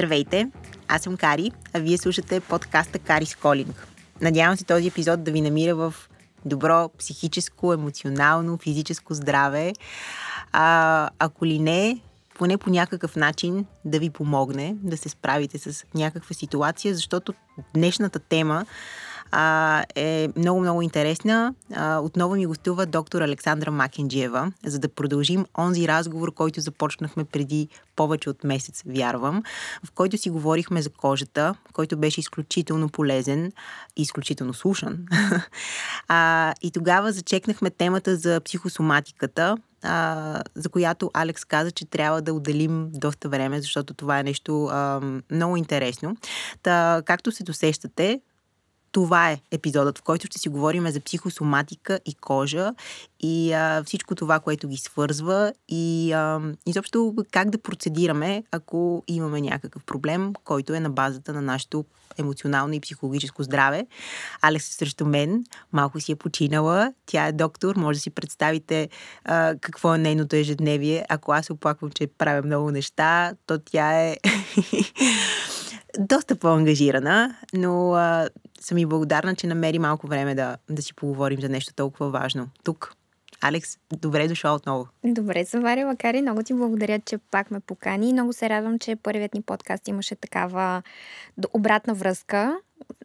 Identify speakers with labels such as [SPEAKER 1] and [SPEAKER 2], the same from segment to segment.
[SPEAKER 1] Здравейте, аз съм Кари, а вие слушате подкаста Кари Сколинг. Надявам се този епизод да ви намира в добро психическо, емоционално, физическо здраве. А, ако ли не, поне по някакъв начин да ви помогне да се справите с някаква ситуация, защото днешната тема а, е много-много интересна. А, отново ми гостува доктор Александра Макенджиева, за да продължим онзи разговор, който започнахме преди повече от месец, вярвам, в който си говорихме за кожата, който беше изключително полезен и изключително слушан. а, и тогава зачекнахме темата за психосоматиката, а, за която Алекс каза, че трябва да отделим доста време, защото това е нещо а, много интересно. Та, както се досещате, това е епизодът, в който ще си говорим за психосоматика и кожа и а, всичко това, което ги свързва и а, изобщо как да процедираме, ако имаме някакъв проблем, който е на базата на нашето емоционално и психологическо здраве. Алекс е срещу мен, малко си е починала, тя е доктор, може да си представите а, какво е нейното ежедневие. Ако аз се оплаквам, че правя много неща, то тя е доста по-ангажирана, но а, съм и благодарна, че намери малко време да, да си поговорим за нещо толкова важно. Тук. Алекс, добре дошла отново.
[SPEAKER 2] Добре, Завари, Макари. Много ти благодаря, че пак ме покани. Много се радвам, че първият ни подкаст имаше такава обратна връзка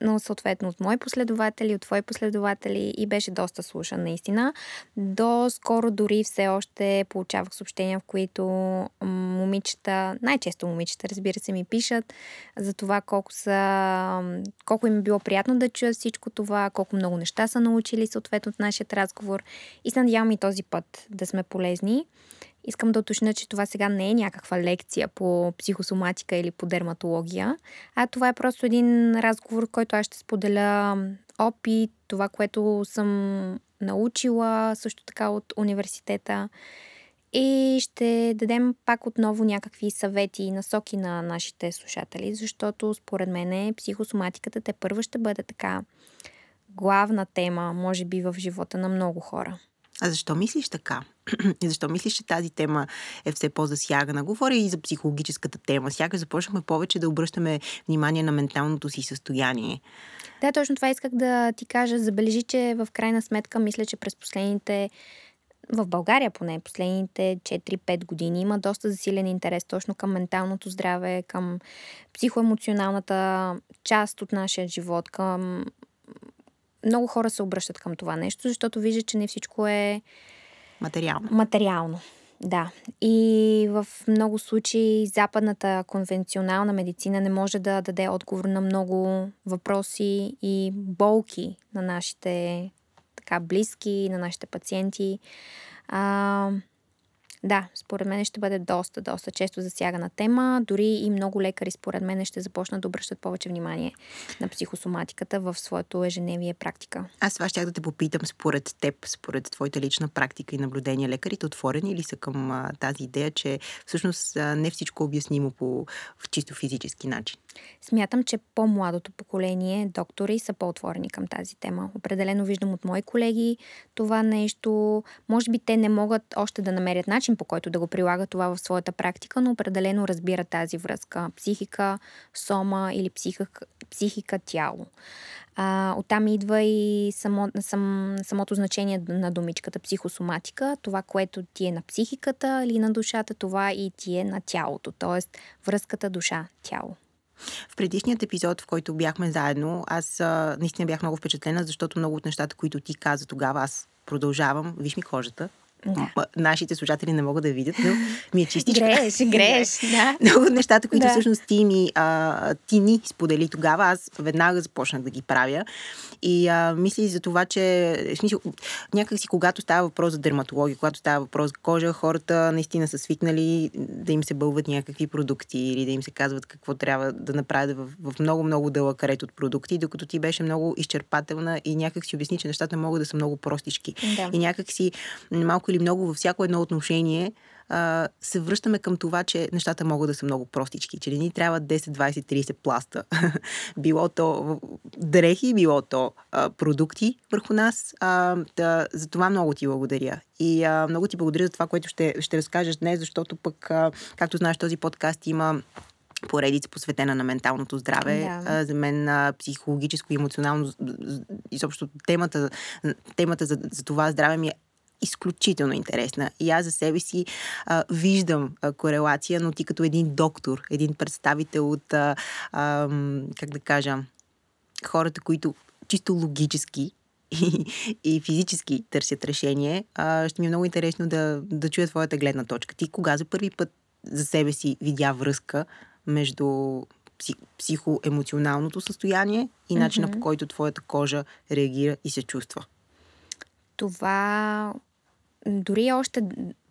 [SPEAKER 2] но съответно от мои последователи, от твои последователи и беше доста слушан наистина. До скоро дори все още получавах съобщения, в които момичета, най-често момичета, разбира се, ми пишат за това колко са, колко им е било приятно да чуят всичко това, колко много неща са научили съответно от нашия разговор и се надявам и този път да сме полезни. Искам да уточня, че това сега не е някаква лекция по психосоматика или по дерматология, а това е просто един разговор, който аз ще споделя опит, това, което съм научила също така от университета. И ще дадем пак отново някакви съвети и насоки на нашите слушатели, защото според мен психосоматиката те първа ще бъде така главна тема, може би, в живота на много хора.
[SPEAKER 1] А защо мислиш така? И защо мислиш, че тази тема е все по-засягана? Говоря и за психологическата тема. Сякаш започнахме повече да обръщаме внимание на менталното си състояние.
[SPEAKER 2] Да, точно това исках да ти кажа. Забележи, че в крайна сметка, мисля, че през последните в България поне последните 4-5 години има доста засилен интерес точно към менталното здраве, към психоемоционалната част от нашия живот, към много хора се обръщат към това нещо, защото виждат, че не всичко е
[SPEAKER 1] материално.
[SPEAKER 2] Материално. Да. И в много случаи западната конвенционална медицина не може да даде отговор на много въпроси и болки на нашите така близки, на нашите пациенти. А, да, според мен ще бъде доста, доста често засягана тема. Дори и много лекари, според мен, ще започнат да обръщат повече внимание на психосоматиката в своето ежедневие практика.
[SPEAKER 1] Аз това ще да те попитам според теб, според твоята лична практика и наблюдение. Лекарите отворени ли са към а, тази идея, че всъщност а, не всичко е обяснимо по в чисто физически начин?
[SPEAKER 2] Смятам, че по-младото поколение доктори са по-отворени към тази тема. Определено виждам от мои колеги това нещо. Може би те не могат още да намерят начин по който да го прилагат това в своята практика, но определено разбират тази връзка. Психика, сома или психика, тяло. А, оттам идва и само, сам, самото значение на думичката психосоматика. Това, което ти е на психиката или на душата, това и ти е на тялото. Тоест връзката душа-тяло.
[SPEAKER 1] В предишният епизод, в който бяхме заедно, аз а, наистина бях много впечатлена, защото много от нещата, които ти каза тогава, аз продължавам. Виж ми кожата, да. Нашите служатели не могат да видят, но ми е чистичка.
[SPEAKER 2] Грееш, грееш, да.
[SPEAKER 1] Много от нещата, които да. всъщност ти, ми, а, ти ни сподели тогава, аз веднага започнах да ги правя. И а, мисля за това, че смисъл, някакси когато става въпрос за дерматология, когато става въпрос за кожа, хората наистина са свикнали да им се бълват някакви продукти или да им се казват какво трябва да направят в, в много-много дълъг ред от продукти, докато ти беше много изчерпателна и някак си обясни, че нещата могат да са много простички. Да. И някак си малко или много във всяко едно отношение а, се връщаме към това, че нещата могат да са много простички, че не ни трябва 10, 20, 30 пласта. било то дрехи, било то а, продукти върху нас. А, да, за това много ти благодаря. И а, много ти благодаря за това, което ще, ще разкажеш днес, защото пък, а, както знаеш, този подкаст има поредица посветена на менталното здраве.
[SPEAKER 2] Да.
[SPEAKER 1] А, за мен а, психологическо и емоционално изобщо темата, темата за, за това здраве ми е изключително интересна. И аз за себе си а, виждам а, корелация, но ти като един доктор, един представител от, а, а, как да кажа, хората, които чисто логически и, и физически търсят решение, а, ще ми е много интересно да, да чуя твоята гледна точка. Ти кога за първи път за себе си видя връзка между психоемоционалното състояние и начина mm-hmm. по който твоята кожа реагира и се чувства?
[SPEAKER 2] Това дори още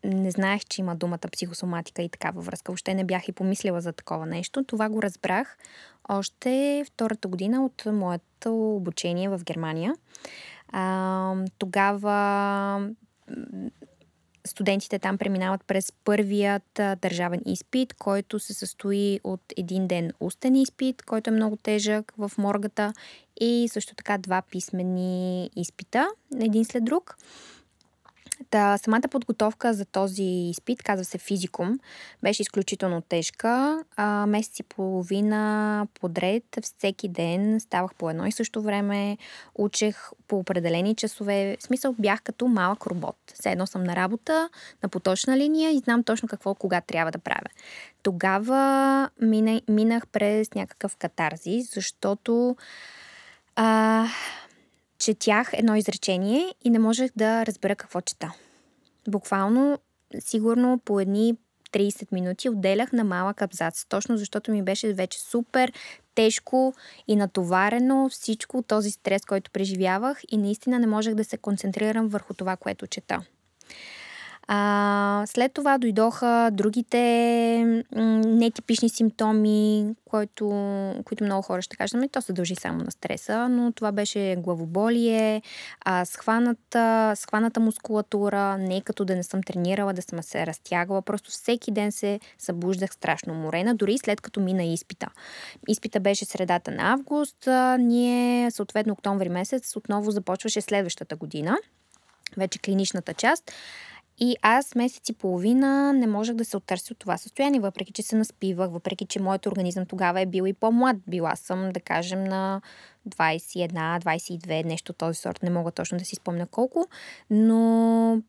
[SPEAKER 2] не знаех, че има думата психосоматика и такава връзка. Въобще не бях и помислила за такова нещо. Това го разбрах още втората година от моето обучение в Германия. А, тогава студентите там преминават през първият държавен изпит, който се състои от един ден устен изпит, който е много тежък в моргата и също така два писмени изпита, един след друг. Та, самата подготовка за този изпит, казва се физикум, беше изключително тежка. А, месец и половина подред, всеки ден ставах по едно и също време, учех по определени часове. В смисъл бях като малък робот. Все едно съм на работа, на поточна линия и знам точно какво, кога трябва да правя. Тогава минах през някакъв катарзис, защото а, четях едно изречение и не можех да разбера какво чета. Буквално, сигурно по едни 30 минути отделях на малък абзац, точно защото ми беше вече супер тежко и натоварено всичко този стрес, който преживявах и наистина не можех да се концентрирам върху това, което чета. А, след това дойдоха другите нетипични симптоми, който, които много хора ще кажат, ами то се дължи само на стреса, но това беше главоболие, а, схваната, схваната мускулатура, не като да не съм тренирала, да съм се разтягала, просто всеки ден се събуждах страшно морена, дори след като мина изпита. Изпита беше средата на август, а, ние съответно октомври месец отново започваше следващата година, вече клиничната част. И аз месец и половина не можех да се оттърся от това състояние, въпреки че се наспивах, въпреки че моят организъм тогава е бил и по-млад. Била съм, да кажем, на 21, 22, нещо този сорт. Не мога точно да си спомня колко, но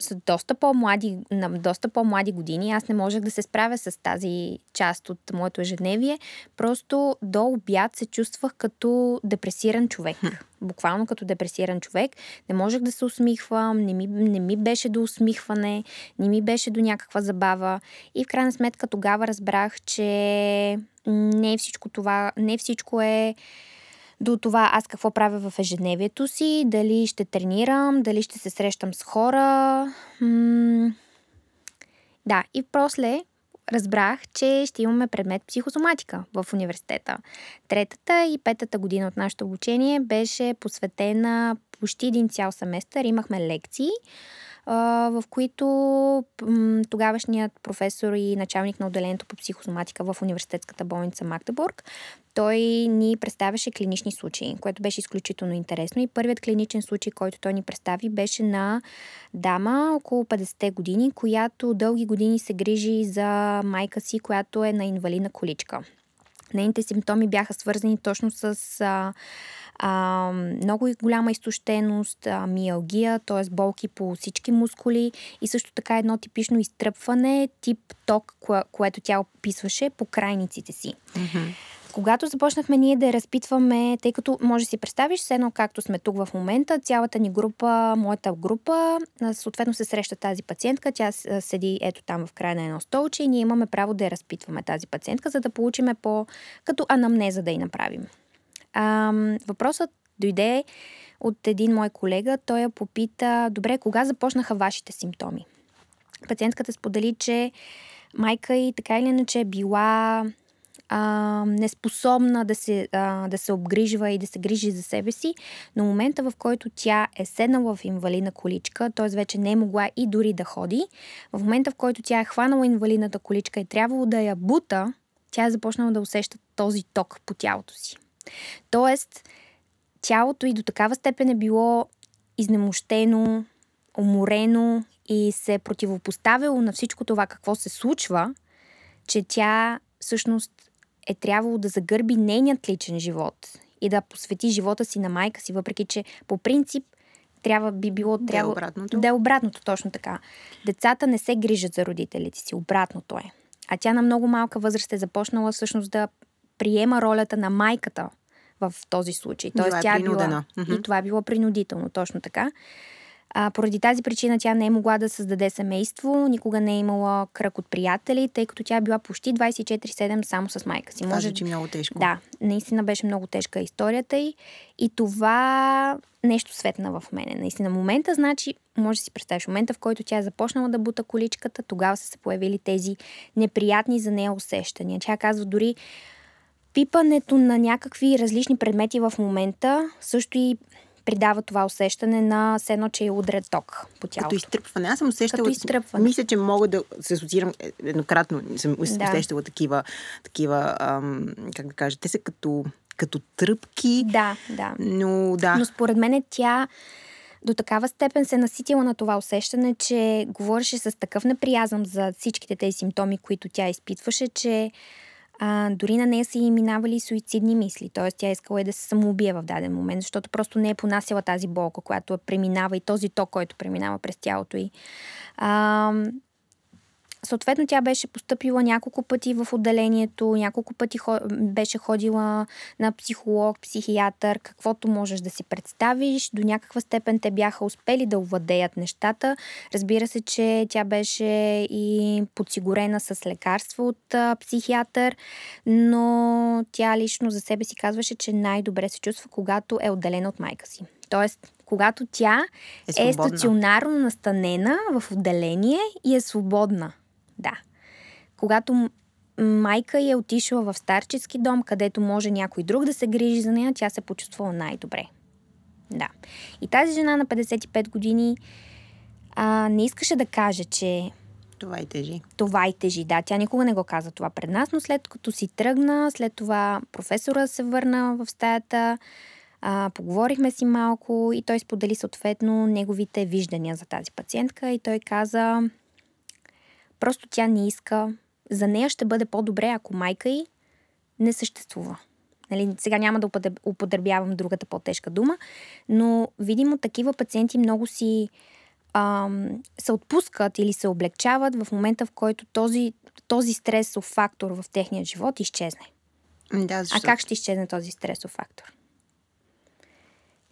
[SPEAKER 2] с доста по-млади, на доста по-млади години аз не можех да се справя с тази част от моето ежедневие. Просто до обяд се чувствах като депресиран човек. Буквално като депресиран човек. Не можех да се усмихвам, не ми, не ми беше до усмихване, не ми беше до някаква забава. И в крайна сметка тогава разбрах, че не всичко това, не всичко е до това аз какво правя в ежедневието си, дали ще тренирам, дали ще се срещам с хора. М- да, и после разбрах, че ще имаме предмет психосоматика в университета. Третата и петата година от нашето обучение беше посветена почти един цял семестър. Имахме лекции, в които тогавашният професор и началник на отделението по психосоматика в университетската болница Магдебург, той ни представяше клинични случаи, което беше изключително интересно. И първият клиничен случай, който той ни представи, беше на дама около 50 години, която дълги години се грижи за майка си, която е на инвалидна количка. Нейните симптоми бяха свързани точно с а, а, много голяма изтощеност, а, миалгия, т.е. болки по всички мускули и също така едно типично изтръпване, тип ток, кое, което тя описваше по крайниците си. Mm-hmm. Когато започнахме ние да я разпитваме, тъй като може да си представиш, все едно както сме тук в момента, цялата ни група, моята група, съответно се среща тази пациентка, тя седи ето там в края на едно столче и ние имаме право да я разпитваме тази пациентка, за да получиме по като анамнеза да й направим. А, въпросът дойде от един мой колега. Той я попита, добре, кога започнаха вашите симптоми? Пациентката сподели, че майка и така или иначе е била а, неспособна да се, а, да се обгрижва и да се грижи за себе си, но момента в който тя е седнала в инвалидна количка, т.е. вече не е могла и дори да ходи, в момента в който тя е хванала инвалидната количка и трябвало да я бута, тя е започнала да усеща този ток по тялото си. Тоест, тялото и до такава степен е било изнемощено, уморено и се е противопоставило на всичко това какво се случва, че тя всъщност е трябвало да загърби нейният личен живот и да посвети живота си на майка си, въпреки че по принцип трябва би било трябва
[SPEAKER 1] да е обратното.
[SPEAKER 2] Да е обратното, точно така. Децата не се грижат за родителите си, обратното е. А тя на много малка възраст е започнала всъщност да приема ролята на майката в този случай.
[SPEAKER 1] Тоест, била е тя е била,
[SPEAKER 2] и това е било принудително, точно така. А, поради тази причина тя не е могла да създаде семейство, никога не е имала кръг от приятели, тъй като тя е била почти 24-7 само с майка си.
[SPEAKER 1] Може... звучи много тежко.
[SPEAKER 2] Да, наистина беше много тежка историята й и това нещо светна в мене. Наистина, момента, значи, може да си представиш, момента, в който тя е започнала да бута количката, тогава са се появили тези неприятни за нея усещания. Тя казва дори пипането на някакви различни предмети в момента също и придава това усещане на все едно, че е удря ток по тялото.
[SPEAKER 1] Като изтръпване. Аз съм усещала... Като изтръпване. Мисля, че мога да се асоциирам еднократно. Съм да. усещала такива, такива ам, как да кажа, те са като, като тръпки.
[SPEAKER 2] Да, да.
[SPEAKER 1] Но да.
[SPEAKER 2] Но според мен тя до такава степен се наситила на това усещане, че говореше с такъв неприязъм за всичките тези симптоми, които тя изпитваше, че а, дори на нея са и минавали суицидни мисли. Т.е. тя искала и да се самоубие в даден момент, защото просто не е понасяла тази болка, която преминава и този ток, който преминава през тялото й. А, Съответно, тя беше поступила няколко пъти в отделението, няколко пъти беше ходила на психолог, психиатър, каквото можеш да си представиш. До някаква степен те бяха успели да овладеят нещата. Разбира се, че тя беше и подсигурена с лекарство от а, психиатър, но тя лично за себе си казваше, че най-добре се чувства, когато е отделена от майка си. Тоест, когато тя е, е стационарно настанена в отделение и е свободна. Да. Когато майка е отишла в старчески дом, където може някой друг да се грижи за нея, тя се почувствала най-добре. Да. И тази жена на 55 години а, не искаше да каже, че
[SPEAKER 1] това и тежи.
[SPEAKER 2] Това и тежи, да. Тя никога не го каза това пред нас, но след като си тръгна, след това професора се върна в стаята, а, поговорихме си малко и той сподели съответно неговите виждания за тази пациентка и той каза, Просто тя не иска. За нея ще бъде по-добре, ако майка й не съществува. Нали, сега няма да употребявам другата по-тежка дума, но видимо такива пациенти много си ам, се отпускат или се облегчават в момента, в който този, този стресов фактор в техния живот изчезне.
[SPEAKER 1] Да,
[SPEAKER 2] защо? А как ще изчезне този стресов фактор?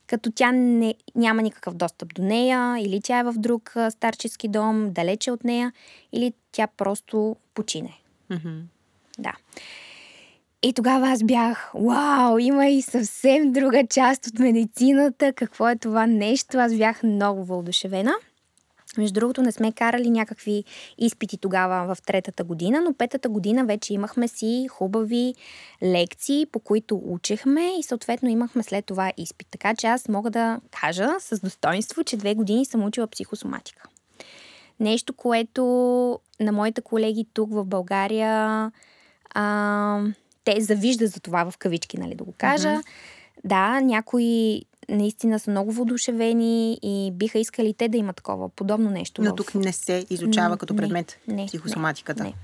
[SPEAKER 2] Като тя не, няма никакъв достъп до нея, или тя е в друг старчески дом, далече от нея, или тя просто почине.
[SPEAKER 1] Mm-hmm.
[SPEAKER 2] Да. И тогава аз бях, вау, има и съвсем друга част от медицината, какво е това нещо. Аз бях много вълдушевена. Между другото, не сме карали някакви изпити тогава в третата година, но петата година вече имахме си хубави лекции, по които учехме и съответно имахме след това изпит. Така че аз мога да кажа с достоинство, че две години съм учила психосоматика. Нещо, което на моите колеги тук в България а, те завиждат за това в кавички, нали да го кажа. Uh-huh. Да, някои наистина са много воодушевени и биха искали те да имат такова подобно нещо.
[SPEAKER 1] Но в... тук не се изучава като предмет не, психосоматиката. Не, не.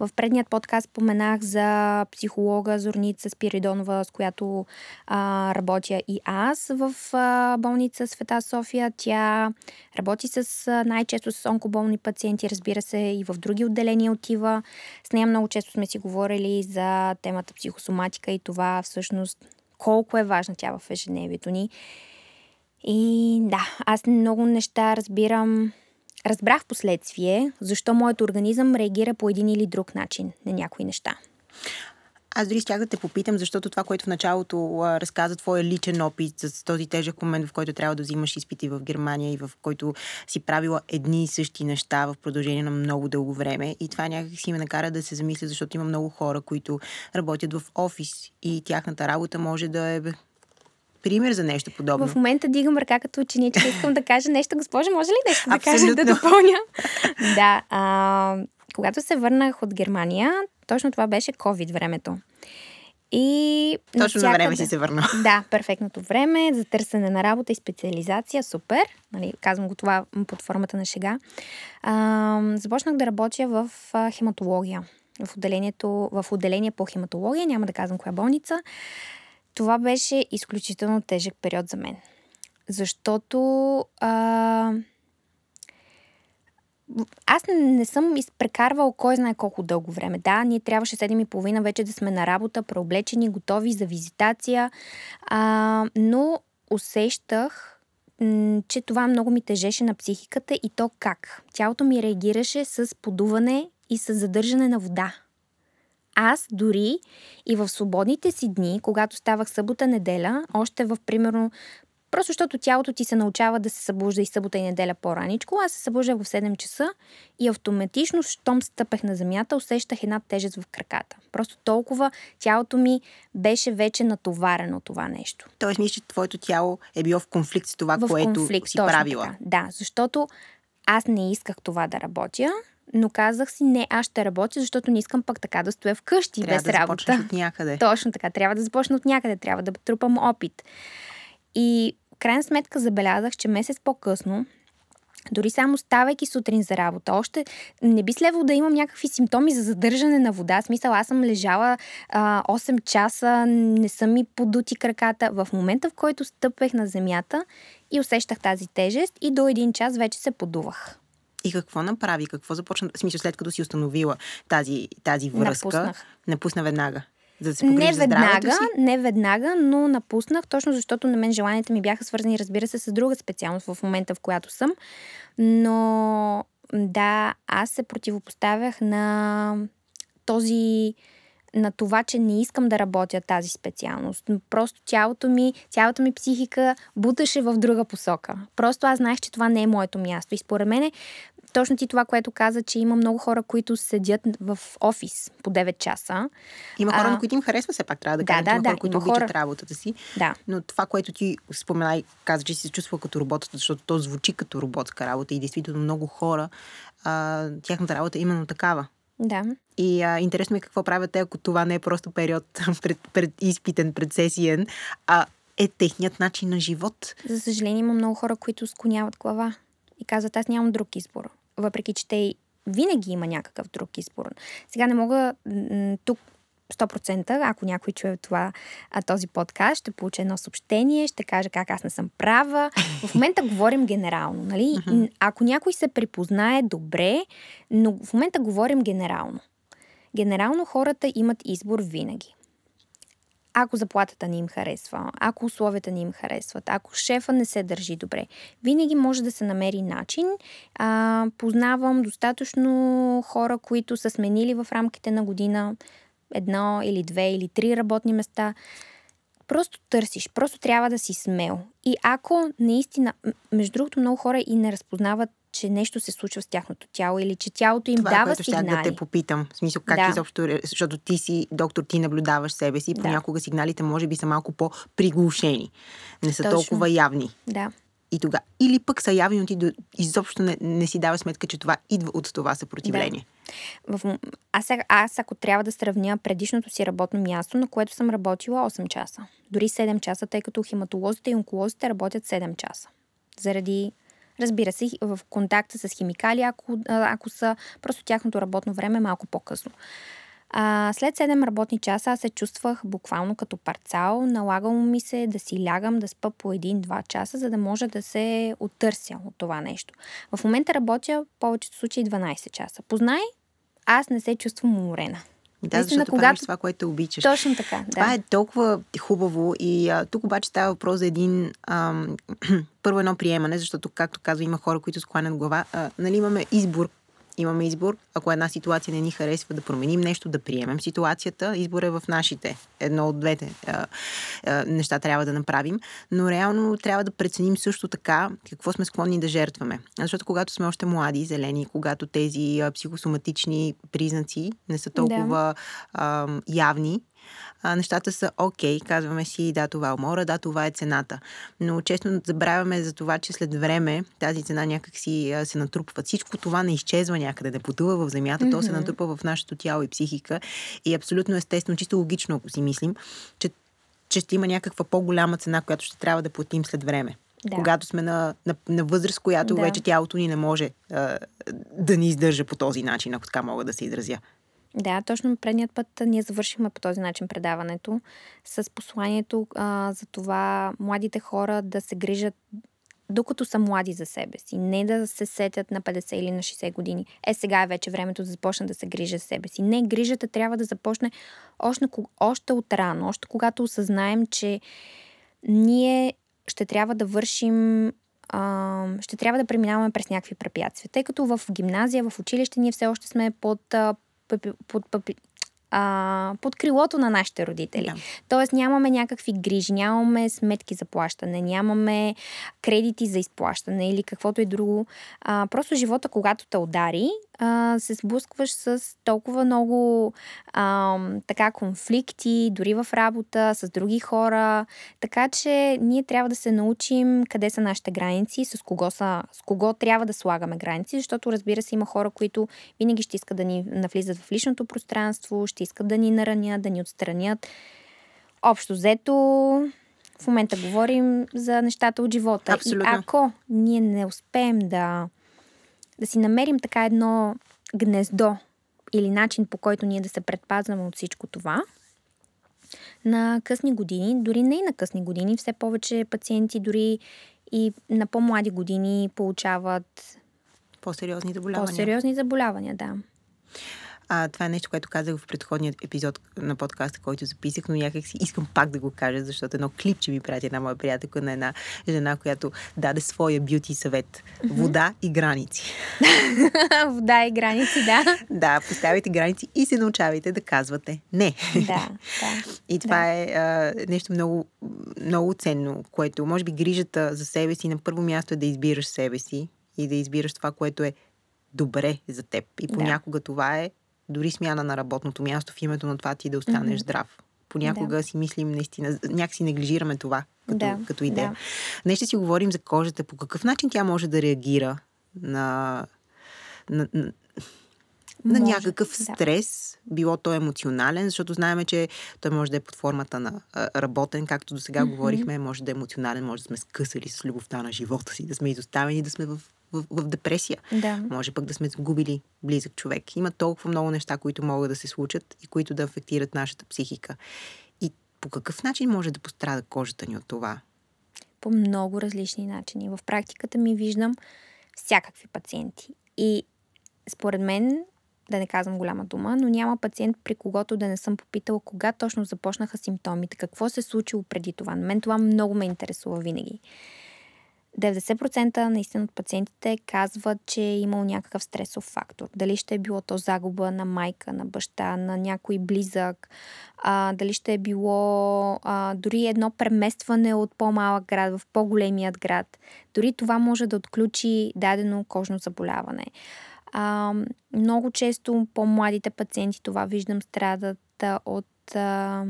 [SPEAKER 2] В предният подкаст споменах за психолога Зорница Спиридонова, с която а, работя и аз в а, болница Света София. Тя работи с а, най-често с онкоболни пациенти, разбира се, и в други отделения отива. С нея много често сме си говорили за темата психосоматика и това всъщност колко е важна тя в ежедневието ни. И да, аз много неща разбирам. Разбрах последствие защо моят организъм реагира по един или друг начин на някои неща.
[SPEAKER 1] Аз дори щях да те попитам, защото това, което в началото а, разказа твоя личен опит с този тежък момент, в който трябва да взимаш изпити в Германия и в който си правила едни и същи неща в продължение на много дълго време. И това някак си ме накара да се замисля, защото има много хора, които работят в офис и тяхната работа може да е пример за нещо подобно.
[SPEAKER 2] В момента дигам ръка като ученичка. Искам да кажа нещо, госпожа, може ли нещо да кажа, да допълня? да, а, когато се върнах от Германия, точно това беше COVID времето. И
[SPEAKER 1] Точно на време си се върна.
[SPEAKER 2] Да, перфектното време за търсене на работа и специализация. Супер. Нали, казвам го това под формата на шега. А, започнах да работя в хематология. в отделението, в отделение по хематология, няма да казвам коя болница. Това беше изключително тежък период за мен. Защото а, аз не съм изпрекарвал кой знае колко дълго време. Да, ние трябваше 7 и половина вече да сме на работа, преоблечени, готови за визитация, а, но усещах, че това много ми тежеше на психиката и то как. Тялото ми реагираше с подуване и с задържане на вода. Аз дори и в свободните си дни, когато ставах събота-неделя, още в примерно Просто защото тялото ти се научава да се събужда и събота и неделя по-раничко. Аз се събуждах в 7 часа и автоматично, щом стъпех на земята, усещах една тежест в краката. Просто толкова тялото ми беше вече натоварено това нещо.
[SPEAKER 1] Тоест, мисля, че твоето тяло е било в конфликт с това, в което конфликт, си правила.
[SPEAKER 2] Така. Да, защото аз не исках това да работя, но казах си, не, аз ще работя, защото не искам пък така да стоя вкъщи
[SPEAKER 1] трябва
[SPEAKER 2] без да работа.
[SPEAKER 1] от някъде.
[SPEAKER 2] Точно така, трябва да започна от някъде, трябва да трупам опит. И крайна сметка забелязах, че месец по-късно, дори само ставайки сутрин за работа, още не би следвало да имам някакви симптоми за задържане на вода. Смисъл, аз съм лежала а, 8 часа, не са ми подути краката. В момента, в който стъпвах на земята и усещах тази тежест и до един час вече се подувах.
[SPEAKER 1] И какво направи? Какво започна? В смисъл, след като си установила тази, тази връзка, напусна веднага. За да се
[SPEAKER 2] не веднага, не веднага, но напуснах, точно защото на мен желанията ми бяха свързани, разбира се, с друга специалност в момента, в която съм. Но да, аз се противопоставях на този на това, че не искам да работя тази специалност. Просто тялото ми, цялата ми психика буташе в друга посока. Просто аз знаех, че това не е моето място. И според мен точно ти това, което каза, че има много хора, които седят в офис по 9 часа.
[SPEAKER 1] Има хора, а, на които им харесва, все пак трябва да,
[SPEAKER 2] да
[SPEAKER 1] кажа.
[SPEAKER 2] Да,
[SPEAKER 1] има
[SPEAKER 2] да,
[SPEAKER 1] хора, които
[SPEAKER 2] има
[SPEAKER 1] обичат
[SPEAKER 2] хора...
[SPEAKER 1] работата си.
[SPEAKER 2] Да.
[SPEAKER 1] Но това, което ти спомена и каза, че се чувства като робот, защото то звучи като роботска работа и действително много хора, а, тяхната работа е именно такава.
[SPEAKER 2] Да.
[SPEAKER 1] И а, интересно е какво правят те, ако това не е просто период пред, пред изпитен, предсесиен, а е техният начин на живот.
[SPEAKER 2] За съжаление има много хора, които склоняват глава и казват, аз нямам друг избор въпреки че те винаги има някакъв друг избор. Сега не мога тук 100%, ако някой чуе това, а, този подкаст, ще получи едно съобщение, ще каже как аз не съм права. В момента говорим генерално, нали? Ако някой се припознае, добре, но в момента говорим генерално. Генерално хората имат избор винаги ако заплатата не им харесва, ако условията не им харесват, ако шефа не се държи добре. Винаги може да се намери начин. А, познавам достатъчно хора, които са сменили в рамките на година едно или две или три работни места. Просто търсиш, просто трябва да си смел. И ако наистина, между другото, много хора и не разпознават че нещо се случва с тяхното тяло или че тялото им
[SPEAKER 1] Това
[SPEAKER 2] дава
[SPEAKER 1] е, което
[SPEAKER 2] сигнали.
[SPEAKER 1] да те попитам. В смисъл, как да. изобщо, защото ти си доктор, ти наблюдаваш себе си, да. понякога сигналите може би са малко по-приглушени. Не са Точно. толкова явни.
[SPEAKER 2] Да.
[SPEAKER 1] И тога. Или пък са явни, но ти изобщо не, не си дава сметка, че това идва от това съпротивление.
[SPEAKER 2] Да. В, аз, аз, ако трябва да сравня предишното си работно място, на което съм работила 8 часа, дори 7 часа, тъй като хематолозите и онколозите работят 7 часа. Заради Разбира се, в контакта с химикали, ако, ако са просто тяхното работно време е малко по-късно. А, след 7 работни часа аз се чувствах буквално като парцал. Налагало ми се да си лягам да спа по 1-2 часа, за да може да се оттърся от това нещо. В момента работя повечето случаи 12 часа. Познай, аз не се чувствам уморена.
[SPEAKER 1] Да, Наистина, защото когато... правиш това, което обичаш.
[SPEAKER 2] Точно така, да.
[SPEAKER 1] Това е толкова хубаво и а, тук обаче става въпрос за един ам, първо едно приемане, защото, както казва, има хора, които скланят глава. А, нали, имаме избор имаме избор. Ако една ситуация не ни харесва, да променим нещо, да приемем ситуацията. Избор е в нашите. Едно от двете а, а, неща трябва да направим. Но реално трябва да преценим също така какво сме склонни да жертваме. Защото когато сме още млади, зелени, когато тези а, психосоматични признаци не са толкова да. а, явни, а, нещата са окей, okay, казваме си, да, това е умора, да, това е цената. Но често забравяме за това, че след време тази цена някак си а, се натрупва. Всичко това не изчезва някъде, да потува в земята, mm-hmm. то се натрупва в нашето тяло и психика. И абсолютно естествено, чисто логично, ако си мислим, че, че ще има някаква по-голяма цена, която ще трябва да платим след време. Да. Когато сме на, на, на възраст, която да. вече тялото ни не може а, да ни издържа по този начин, ако така мога да се изразя.
[SPEAKER 2] Да, точно предният път ние завършихме по този начин предаването с посланието а, за това младите хора да се грижат докато са млади за себе си. Не да се сетят на 50 или на 60 години. Е, сега е вече времето да започна да се грижа за себе си. Не, грижата трябва да започне още, още от рано, още когато осъзнаем, че ние ще трябва да вършим ще трябва да преминаваме през някакви препятствия. Тъй като в гимназия, в училище ние все още сме под, под, под а, под крилото на нашите родители. Да. Тоест нямаме някакви грижи, нямаме сметки за плащане, нямаме кредити за изплащане или каквото и друго. А, просто живота, когато те удари, а, се сблъскваш с толкова много а, така конфликти, дори в работа, с други хора. Така че ние трябва да се научим къде са нашите граници, с кого, са, с кого трябва да слагаме граници, защото разбира се има хора, които винаги ще искат да ни навлизат в личното пространство, ще искат да ни наранят, да ни отстранят. Общо взето, в момента говорим за нещата от живота.
[SPEAKER 1] Абсолютно.
[SPEAKER 2] И ако ние не успеем да да си намерим така едно гнездо или начин по който ние да се предпазваме от всичко това, на късни години, дори не и на късни години, все повече пациенти дори и на по-млади години получават
[SPEAKER 1] по-сериозни заболявания.
[SPEAKER 2] По-сериозни заболявания, да.
[SPEAKER 1] А, това е нещо, което казах в предходния епизод на подкаста, който записах, но някак си искам пак да го кажа, защото едно клипче ми прати една моя приятелка на една жена, която даде своя бюти съвет. Вода и граници.
[SPEAKER 2] Вода и граници, да.
[SPEAKER 1] да, поставяйте граници и се научавайте да казвате не.
[SPEAKER 2] Да, да.
[SPEAKER 1] И това
[SPEAKER 2] да.
[SPEAKER 1] е а, нещо много, много ценно, което може би грижата за себе си на първо място е да избираш себе си и да избираш това, което е добре за теб. И понякога да. това е дори смяна на работното място в името на това ти да останеш mm-hmm. здрав. Понякога да. си мислим наистина, някакси неглижираме това като, да, като идея. Да. Днес ще си говорим за кожата, по какъв начин тя може да реагира на, на, на, на някакъв стрес, да. било то емоционален, защото знаеме, че той може да е под формата на работен, както до сега mm-hmm. говорихме, може да е емоционален, може да сме скъсали с любовта на живота си, да сме изоставени, да сме в в, в депресия.
[SPEAKER 2] Да.
[SPEAKER 1] Може пък да сме загубили близък човек. Има толкова много неща, които могат да се случат и които да афектират нашата психика. И по какъв начин може да пострада кожата ни от това?
[SPEAKER 2] По много различни начини. В практиката ми виждам всякакви пациенти. И според мен, да не казвам голяма дума, но няма пациент, при когото да не съм попитала кога точно започнаха симптомите, какво се е случило преди това. На мен това много ме интересува винаги. 90% наистина от пациентите казват, че е имал някакъв стресов фактор. Дали ще е било то загуба на майка, на баща, на някой близък, а, дали ще е било а, дори едно преместване от по-малък град в по-големият град. Дори това може да отключи дадено кожно заболяване. А, много често по-младите пациенти, това виждам, страдат а, от а,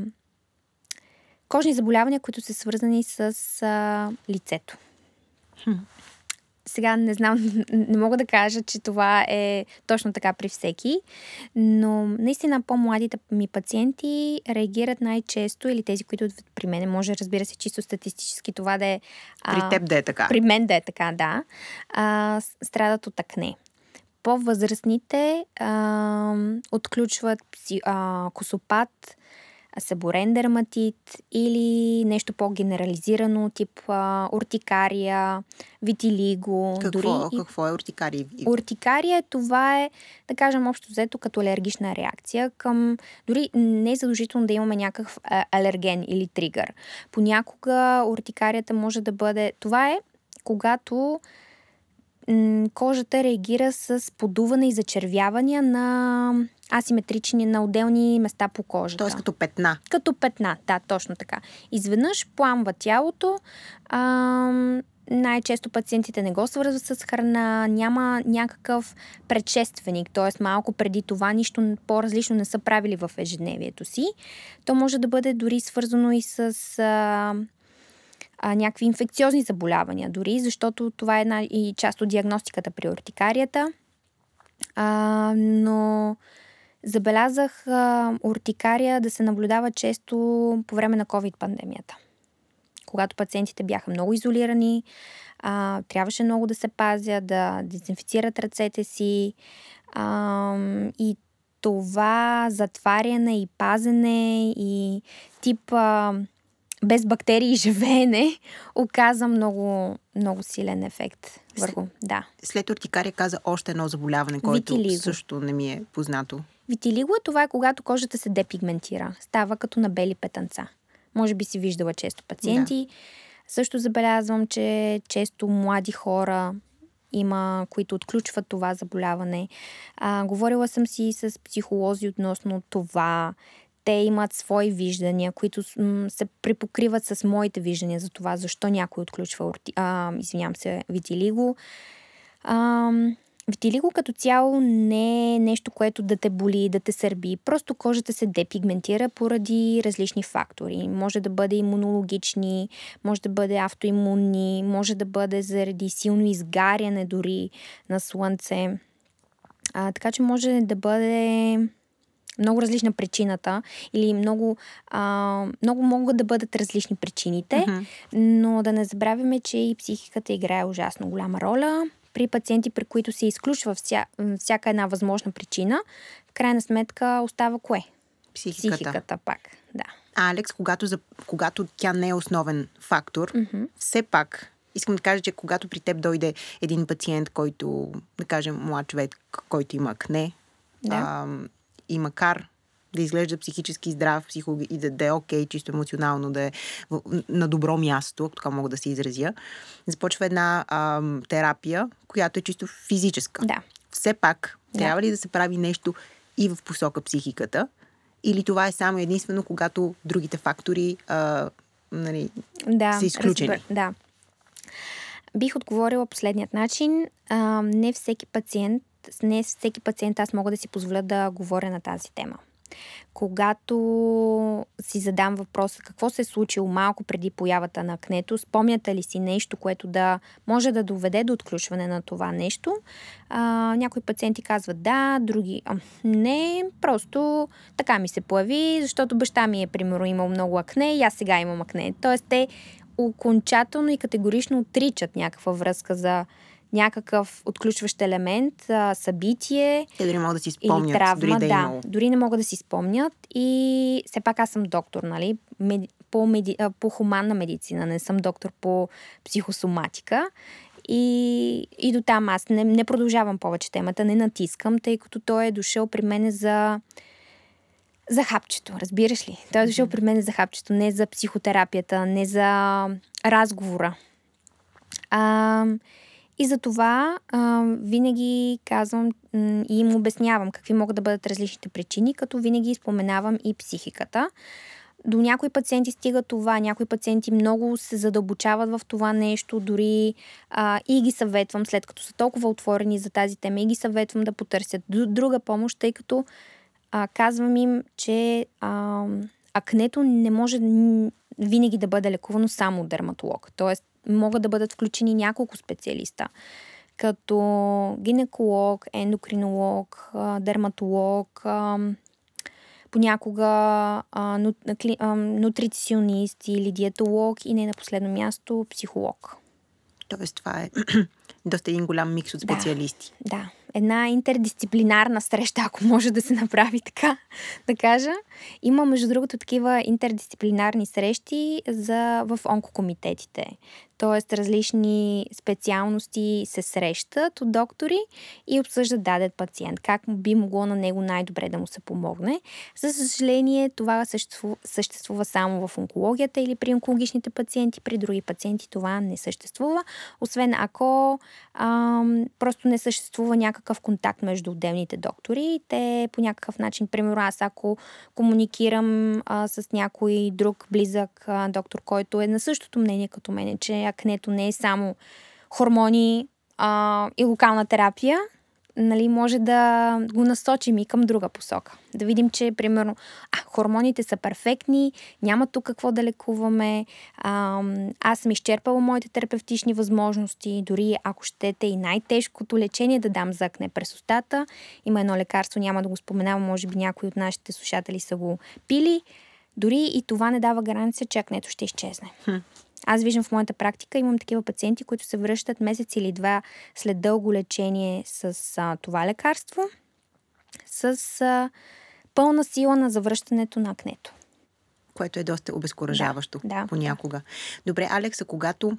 [SPEAKER 2] кожни заболявания, които са свързани с а, лицето. Сега не знам, не мога да кажа, че това е точно така при всеки, но наистина по-младите ми пациенти реагират най-често или тези, които при мен, може разбира се чисто статистически това да е...
[SPEAKER 1] При теб да е така.
[SPEAKER 2] При мен да е така, да. А, страдат от акне. По-възрастните а, отключват пси, а, косопат, себорен дерматит или нещо по-генерализирано, тип а, уртикария, витилиго.
[SPEAKER 1] Какво, дори какво е уртикария?
[SPEAKER 2] Уртикария, това е, да кажем, общо взето като алергична реакция към... Дори не е задължително да имаме някакъв а, алерген или тригър. Понякога уртикарията може да бъде... Това е когато кожата реагира с подуване и зачервявания на асиметрични на отделни места по кожата.
[SPEAKER 1] Тоест като петна.
[SPEAKER 2] Като петна, да, точно така. Изведнъж пламва тялото, а, най-често пациентите не го свързват с храна, няма някакъв предшественик, т.е. малко преди това нищо по-различно не са правили в ежедневието си. То може да бъде дори свързано и с а, а, някакви инфекциозни заболявания дори, защото това е една и част от диагностиката при ортикарията. А, но забелязах а, ортикария да се наблюдава често по време на COVID-пандемията. Когато пациентите бяха много изолирани, а, трябваше много да се пазят, да дезинфицират ръцете си а, и това затваряне и пазене и тип а, без бактерии живеене оказа много, много силен ефект върху.
[SPEAKER 1] След,
[SPEAKER 2] да.
[SPEAKER 1] След ортикария каза още едно заболяване, което Витилиго. също не ми е познато.
[SPEAKER 2] Витилиго е това, е когато кожата се депигментира. Става като на бели петънца. Може би си виждала често пациенти. Да. Също забелязвам, че често млади хора има, които отключват това заболяване. А, говорила съм си с психолози относно това. Те имат свои виждания, които м- се припокриват с моите виждания за това, защо някой отключва, а, извинявам се, витилиго. А, Витилиго като цяло не е нещо, което да те боли, да те сърби. Просто кожата се депигментира поради различни фактори. Може да бъде имунологични, може да бъде автоимунни, може да бъде заради силно изгаряне дори на слънце. А, така че може да бъде много различна причината или много, а, много могат да бъдат различни причините, uh-huh. но да не забравяме, че и психиката играе ужасно голяма роля при пациенти, при които се изключва вся, всяка една възможна причина, в крайна сметка остава кое?
[SPEAKER 1] Психиката.
[SPEAKER 2] Психиката пак, да.
[SPEAKER 1] А, Алекс, когато, за, когато тя не е основен фактор, mm-hmm. все пак искам да кажа, че когато при теб дойде един пациент, който, да кажем, млад човек, който има акне, да. а, и макар да изглежда психически здрав психолог, и да, да е окей, okay, чисто емоционално, да е на добро място, ако така мога да се изразя, започва една а, терапия, която е чисто физическа.
[SPEAKER 2] Да.
[SPEAKER 1] Все пак, да. трябва ли да се прави нещо и в посока психиката, или това е само единствено, когато другите фактори а, нали,
[SPEAKER 2] да,
[SPEAKER 1] са изключени?
[SPEAKER 2] Разбър, да. Бих отговорила последният начин. А, не всеки пациент, не всеки пациент аз мога да си позволя да говоря на тази тема когато си задам въпроса какво се е случило малко преди появата на акнето, спомняте ли си нещо, което да може да доведе до отключване на това нещо? А, някои пациенти казват да, други а, не, просто така ми се появи, защото баща ми е, примерно, имал много акне и аз сега имам акне. Тоест, те окончателно и категорично отричат някаква връзка за някакъв отключващ елемент, а, събитие.
[SPEAKER 1] Те дори могат да си спомнят.
[SPEAKER 2] Или травма,
[SPEAKER 1] дори да,
[SPEAKER 2] е да дори не могат да си спомнят. И все пак аз съм доктор, нали? Меди, по, меди, по хуманна медицина, не съм доктор по психосоматика. И, и до там аз не, не продължавам повече темата, не натискам, тъй като той е дошъл при мен за за хапчето, разбираш ли? Той е дошъл при мен за хапчето, не за психотерапията, не за разговора. А, и за това а, винаги казвам и им обяснявам какви могат да бъдат различните причини, като винаги споменавам и психиката. До някои пациенти стига това, някои пациенти много се задълбочават в това нещо, дори а, и ги съветвам, след като са толкова отворени за тази тема, и ги съветвам да потърсят друга помощ, тъй като а, казвам им, че а, акнето не може винаги да бъде лекувано само от дерматолог. Тоест, могат да бъдат включени няколко специалиста, като гинеколог, ендокринолог, дерматолог, понякога нутриционист или диетолог и не на последно място психолог.
[SPEAKER 1] Тоест това е доста един голям микс от специалисти.
[SPEAKER 2] Да, да. Една интердисциплинарна среща, ако може да се направи така, да кажа. Има, между другото, такива интердисциплинарни срещи за, в онкокомитетите. Тоест, различни специалности се срещат от доктори и обсъждат даден пациент. Как би могло на него най-добре да му се помогне. За съжаление, това съществува, съществува само в онкологията или при онкологичните пациенти. При други пациенти това не съществува. Освен ако ам, просто не съществува някакъв контакт между отделните доктори. Те по някакъв начин, примерно аз ако комуникирам а, с някой друг близък а, доктор, който е на същото мнение като мене, че акнето не е само хормони а, и локална терапия, нали, може да го насочим и към друга посока. Да видим, че, примерно, а, хормоните са перфектни, няма тук какво да лекуваме, а, аз съм изчерпала моите терапевтични възможности, дори ако щете и най-тежкото лечение да дам за акне през устата. Има едно лекарство, няма да го споменавам, може би някои от нашите слушатели са го пили. Дори и това не дава гаранция, че акнето ще изчезне. Хм. Аз виждам в моята практика, имам такива пациенти, които се връщат месец или два след дълго лечение с а, това лекарство. с а, пълна сила на завръщането на акнето.
[SPEAKER 1] Което е доста обезкуражаващо
[SPEAKER 2] да, да,
[SPEAKER 1] понякога. Добре, Алекса, когато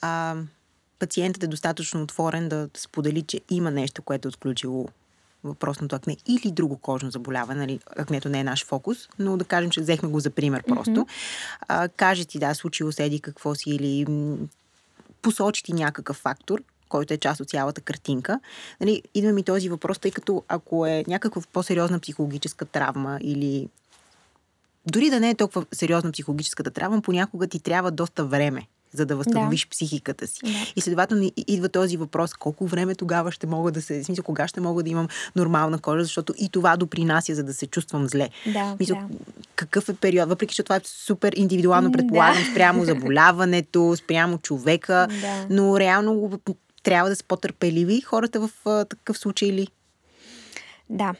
[SPEAKER 1] а, пациентът е достатъчно отворен да сподели, че има нещо, което е отключило въпросното акне или друго кожно заболяване. Нали, акнето не е наш фокус, но да кажем, че взехме го за пример просто. Mm-hmm. А, каже ти, да, случило седи какво си или посочи ти някакъв фактор, който е част от цялата картинка. Нали, идва ми този въпрос, тъй като ако е някаква по-сериозна психологическа травма или дори да не е толкова сериозна психологическата травма, понякога ти трябва доста време за да възстановиш да. психиката си. Да. И следователно идва този въпрос, колко време тогава ще мога да се, смисъл, кога ще мога да имам нормална кожа, защото и това допринася, за да се чувствам зле.
[SPEAKER 2] Да,
[SPEAKER 1] Мисъл,
[SPEAKER 2] да.
[SPEAKER 1] какъв е период, въпреки че това е супер индивидуално, предполагам, да. спрямо заболяването, спрямо човека, да. но реално трябва да са по-търпеливи хората в а, такъв случай ли?
[SPEAKER 2] Да,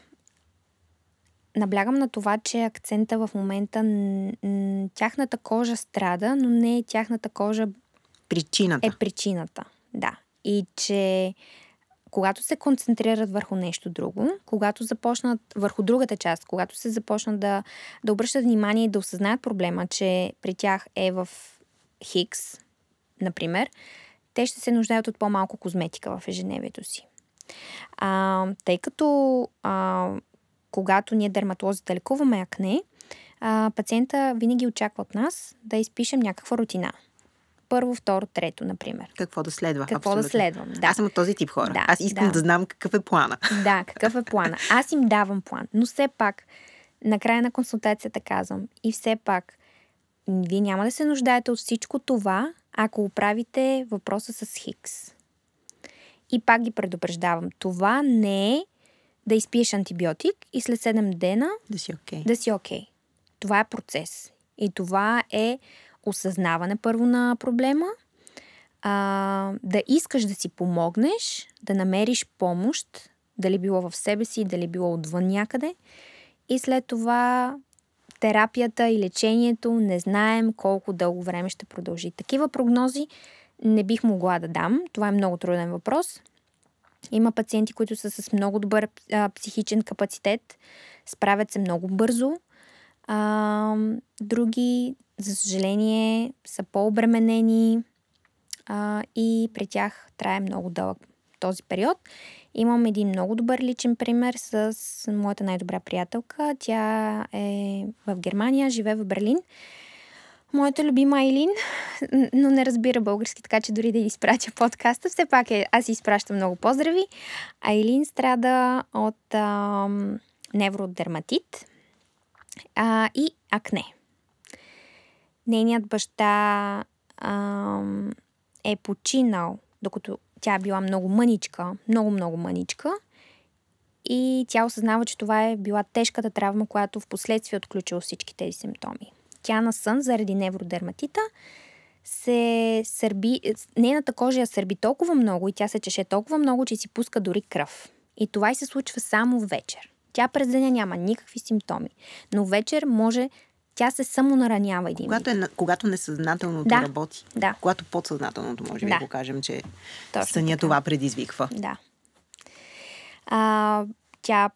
[SPEAKER 2] наблягам на това, че акцента в момента тяхната кожа страда, но не е тяхната кожа
[SPEAKER 1] причината.
[SPEAKER 2] Е причината, да. И че когато се концентрират върху нещо друго, когато започнат върху другата част, когато се започнат да, да обръщат внимание и да осъзнаят проблема, че при тях е в Хикс, например, те ще се нуждаят от по-малко козметика в ежедневието си. А, тъй като а, когато ние дерматолозите лекуваме акне, а, пациента винаги очаква от нас да изпишем някаква рутина. Първо, второ, трето, например.
[SPEAKER 1] Какво да следва?
[SPEAKER 2] Какво Абсолютно. да следвам. Да.
[SPEAKER 1] Аз съм от този тип хора. Да, Аз искам да. да знам какъв е плана.
[SPEAKER 2] Да, какъв е плана. Аз им давам план. Но все пак, накрая на консултацията казвам, и все пак, вие няма да се нуждаете от всичко това, ако оправите въпроса с Хикс. И пак ги предупреждавам. Това не е да изпиеш антибиотик и след 7 дена
[SPEAKER 1] да си окей. Okay.
[SPEAKER 2] Да си okay. Това е процес. И това е осъзнаване първо на проблема, а, да искаш да си помогнеш, да намериш помощ, дали било в себе си, дали било отвън някъде. И след това терапията и лечението не знаем колко дълго време ще продължи. Такива прогнози не бих могла да дам. Това е много труден въпрос. Има пациенти, които са с много добър а, психичен капацитет, справят се много бързо. А, други, за съжаление, са по-обременени а, и при тях трае много дълъг този период. Имам един много добър личен пример с моята най-добра приятелка. Тя е в Германия, живее в Берлин. Моята любима Айлин, но не разбира български, така че дори да изпратя подкаста, все пак е, аз изпращам много поздрави. Айлин страда от а, невродерматит а, и акне. Нейният баща а, е починал, докато тя е била много мъничка, много-много мъничка. И тя осъзнава, че това е била тежката травма, която в последствие отключила всички тези симптоми тя на сън заради невродерматита се сърби, нейната кожа я сърби толкова много и тя се чеше толкова много, че си пуска дори кръв. И това и се случва само вечер. Тя през деня няма никакви симптоми, но вечер може тя се само наранява един
[SPEAKER 1] когато, е, когато несъзнателното
[SPEAKER 2] да,
[SPEAKER 1] работи.
[SPEAKER 2] Да.
[SPEAKER 1] Когато подсъзнателното, може би, да. го кажем, че
[SPEAKER 2] Точно
[SPEAKER 1] съня така. това предизвиква.
[SPEAKER 2] Да. А, тя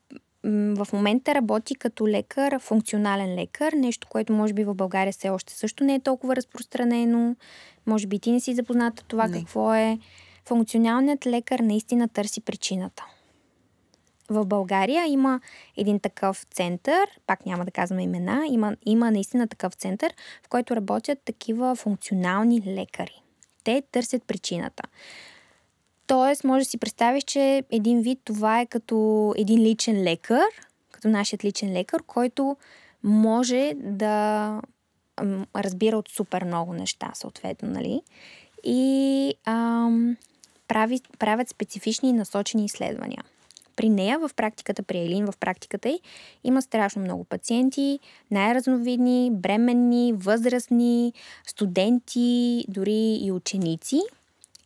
[SPEAKER 2] в момента работи като лекар, функционален лекар, нещо, което може би в България все още също не е толкова разпространено. Може би ти не си запозната това не. какво е. Функционалният лекар наистина търси причината. В България има един такъв център, пак няма да казваме имена, има, има наистина такъв център, в който работят такива функционални лекари. Те търсят причината. Тоест, може да си представиш, че един вид това е като един личен лекар, като нашият личен лекар, който може да разбира от супер много неща, съответно, нали? И ам, прави, правят специфични и насочени изследвания. При нея, в практиката, при Елин, в практиката й, има страшно много пациенти, най-разновидни, бременни, възрастни, студенти, дори и ученици –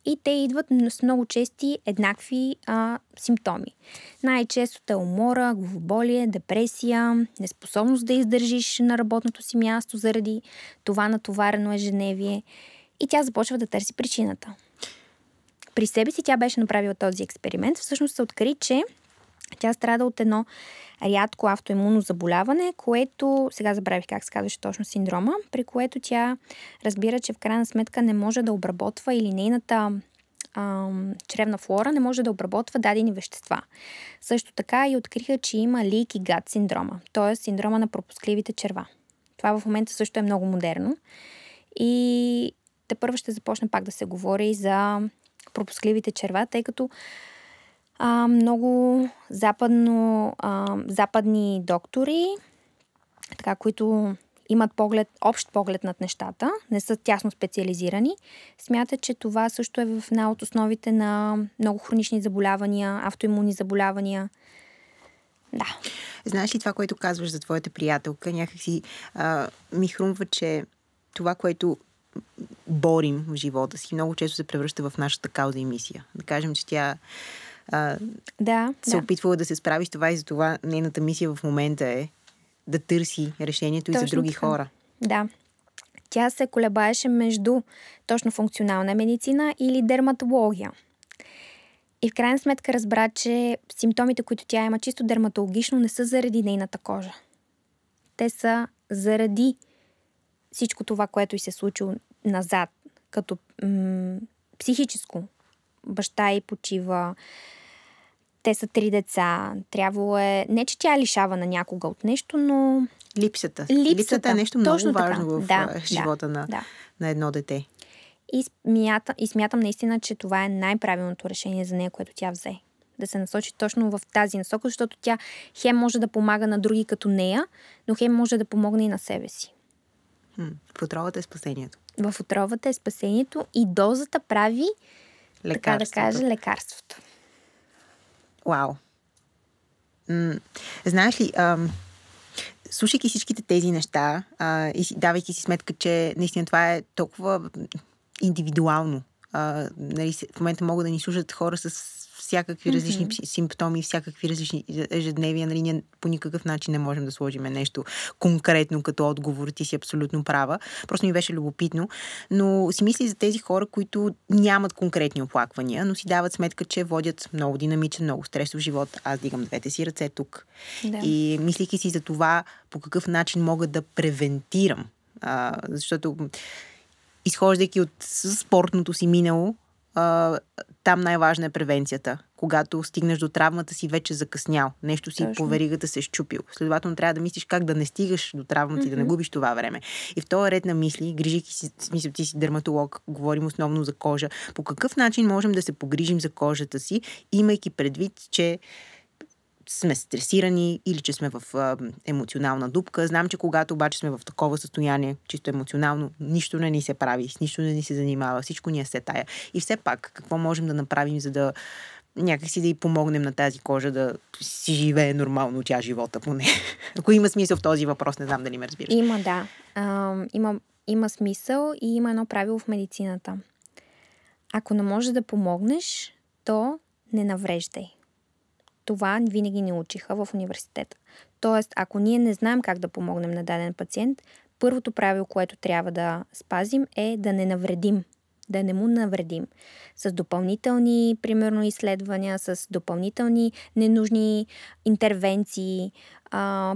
[SPEAKER 2] и те идват с много чести еднакви а, симптоми. Най-честото е умора, главоболие, депресия, неспособност да издържиш на работното си място заради това натоварено ежедневие. И тя започва да търси причината. При себе си тя беше направила този експеримент. Всъщност се откри, че Тя страда от едно рядко автоимунно заболяване, което, сега забравих как се казваше точно синдрома, при което тя разбира, че в крайна сметка не може да обработва или нейната ам, чревна флора не може да обработва дадени вещества. Също така и откриха, че има leaky gut синдрома, т.е. синдрома на пропускливите черва. Това в момента също е много модерно. И те първо ще започне пак да се говори за пропускливите черва, тъй като а, много западно, а, западни доктори, така, които имат поглед, общ поглед над нещата, не са тясно специализирани, смятат, че това също е в една от основите на много хронични заболявания, автоимунни заболявания. Да.
[SPEAKER 1] Знаеш ли това, което казваш за твоята приятелка? Някакси а, ми хрумва, че това, което борим в живота си, много често се превръща в нашата кауза и мисия. Да кажем, че тя а,
[SPEAKER 2] да,
[SPEAKER 1] се
[SPEAKER 2] да.
[SPEAKER 1] опитвала да се справи с това и за това нейната мисия в момента е да търси решението точно и за други
[SPEAKER 2] така.
[SPEAKER 1] хора.
[SPEAKER 2] Да. Тя се колебаеше между точно функционална медицина или дерматология. И в крайна сметка разбра, че симптомите, които тя има чисто дерматологично, не са заради нейната кожа. Те са заради всичко това, което й се случило назад, като м- психическо. Баща й почива, те са три деца. Трябвало е... Не, че тя е лишава на някога от нещо, но...
[SPEAKER 1] Липсата.
[SPEAKER 2] Липсата,
[SPEAKER 1] Липсата е нещо много
[SPEAKER 2] точно така.
[SPEAKER 1] важно в
[SPEAKER 2] Да,
[SPEAKER 1] живота
[SPEAKER 2] да,
[SPEAKER 1] на,
[SPEAKER 2] да.
[SPEAKER 1] на едно дете.
[SPEAKER 2] И смятам, и смятам наистина, че това е най-правилното решение за нея, което тя взе. Да се насочи точно в тази насока, защото тя хем може да помага на други като нея, но хем може да помогне и на себе си.
[SPEAKER 1] В отровата е спасението.
[SPEAKER 2] В отровата е спасението и дозата прави, така да кажа, лекарството.
[SPEAKER 1] Вау. М- знаеш ли, ам, слушайки всичките тези неща а, и давайки си сметка, че наистина това е толкова индивидуално. А, нали, в момента могат да ни слушат хора с всякакви различни mm-hmm. симптоми, всякакви различни ежедневия. Нали, ние по никакъв начин не можем да сложим нещо конкретно като отговор. Ти си абсолютно права. Просто ми беше любопитно. Но си мисли за тези хора, които нямат конкретни оплаквания, но си дават сметка, че водят много динамичен, много стресов живот. Аз дигам двете си ръце тук.
[SPEAKER 2] Да.
[SPEAKER 1] И мислейки си за това, по какъв начин мога да превентирам. А, защото изхождайки от спортното си минало, а, там най-важна е превенцията. Когато стигнеш до травмата си, вече закъснял. Нещо си
[SPEAKER 2] Точно.
[SPEAKER 1] по веригата се щупил. Следователно трябва да мислиш как да не стигаш до травмата и да не губиш това време. И в този ред на мисли, грижики си, смисъл ти си дерматолог, говорим основно за кожа, по какъв начин можем да се погрижим за кожата си, имайки предвид, че сме стресирани или че сме в а, емоционална дупка. Знам, че когато обаче сме в такова състояние, чисто емоционално, нищо не ни се прави, с нищо не ни се занимава, всичко ни е се тая. И все пак, какво можем да направим, за да някакси да й помогнем на тази кожа да си живее нормално тя живота поне. Ако има смисъл в този въпрос, не знам дали ме разбираш.
[SPEAKER 2] Има, да. А, има, има смисъл и има едно правило в медицината. Ако не можеш да помогнеш, то не навреждай. Това винаги ни учиха в университета. Тоест, ако ние не знаем как да помогнем на даден пациент, първото правило, което трябва да спазим е да не навредим. Да не му навредим. С допълнителни, примерно, изследвания, с допълнителни ненужни интервенции,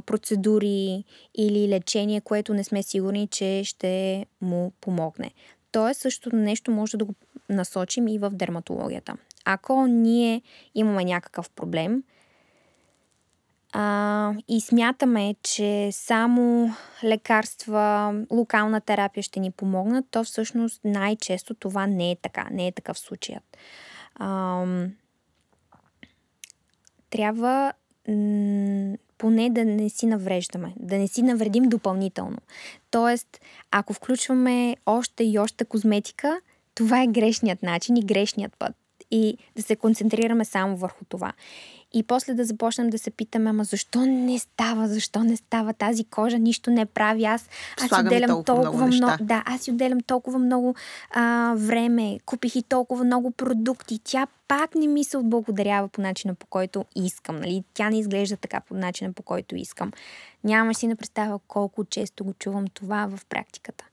[SPEAKER 2] процедури или лечение, което не сме сигурни, че ще му помогне. Тоест, същото нещо може да го насочим и в дерматологията. Ако ние имаме някакъв проблем а, и смятаме, че само лекарства, локална терапия ще ни помогнат, то всъщност най-често това не е така, не е такъв случаят. А, трябва м- поне да не си навреждаме, да не си навредим допълнително. Тоест, ако включваме още и още козметика, това е грешният начин и грешният път. И да се концентрираме само върху това. И после да започнем да се питаме, ама защо не става, защо не става тази кожа, нищо не прави. Аз, аз си
[SPEAKER 1] Слагаме
[SPEAKER 2] отделям
[SPEAKER 1] толкова
[SPEAKER 2] толкова,
[SPEAKER 1] много
[SPEAKER 2] много. Да, аз си отделям толкова много а, време, купих и толкова много продукти. Тя пак не ми се отблагодарява по начина по който искам. Нали? Тя не изглежда така по начина по който искам. Нямаш си на представа колко често го чувам това в практиката.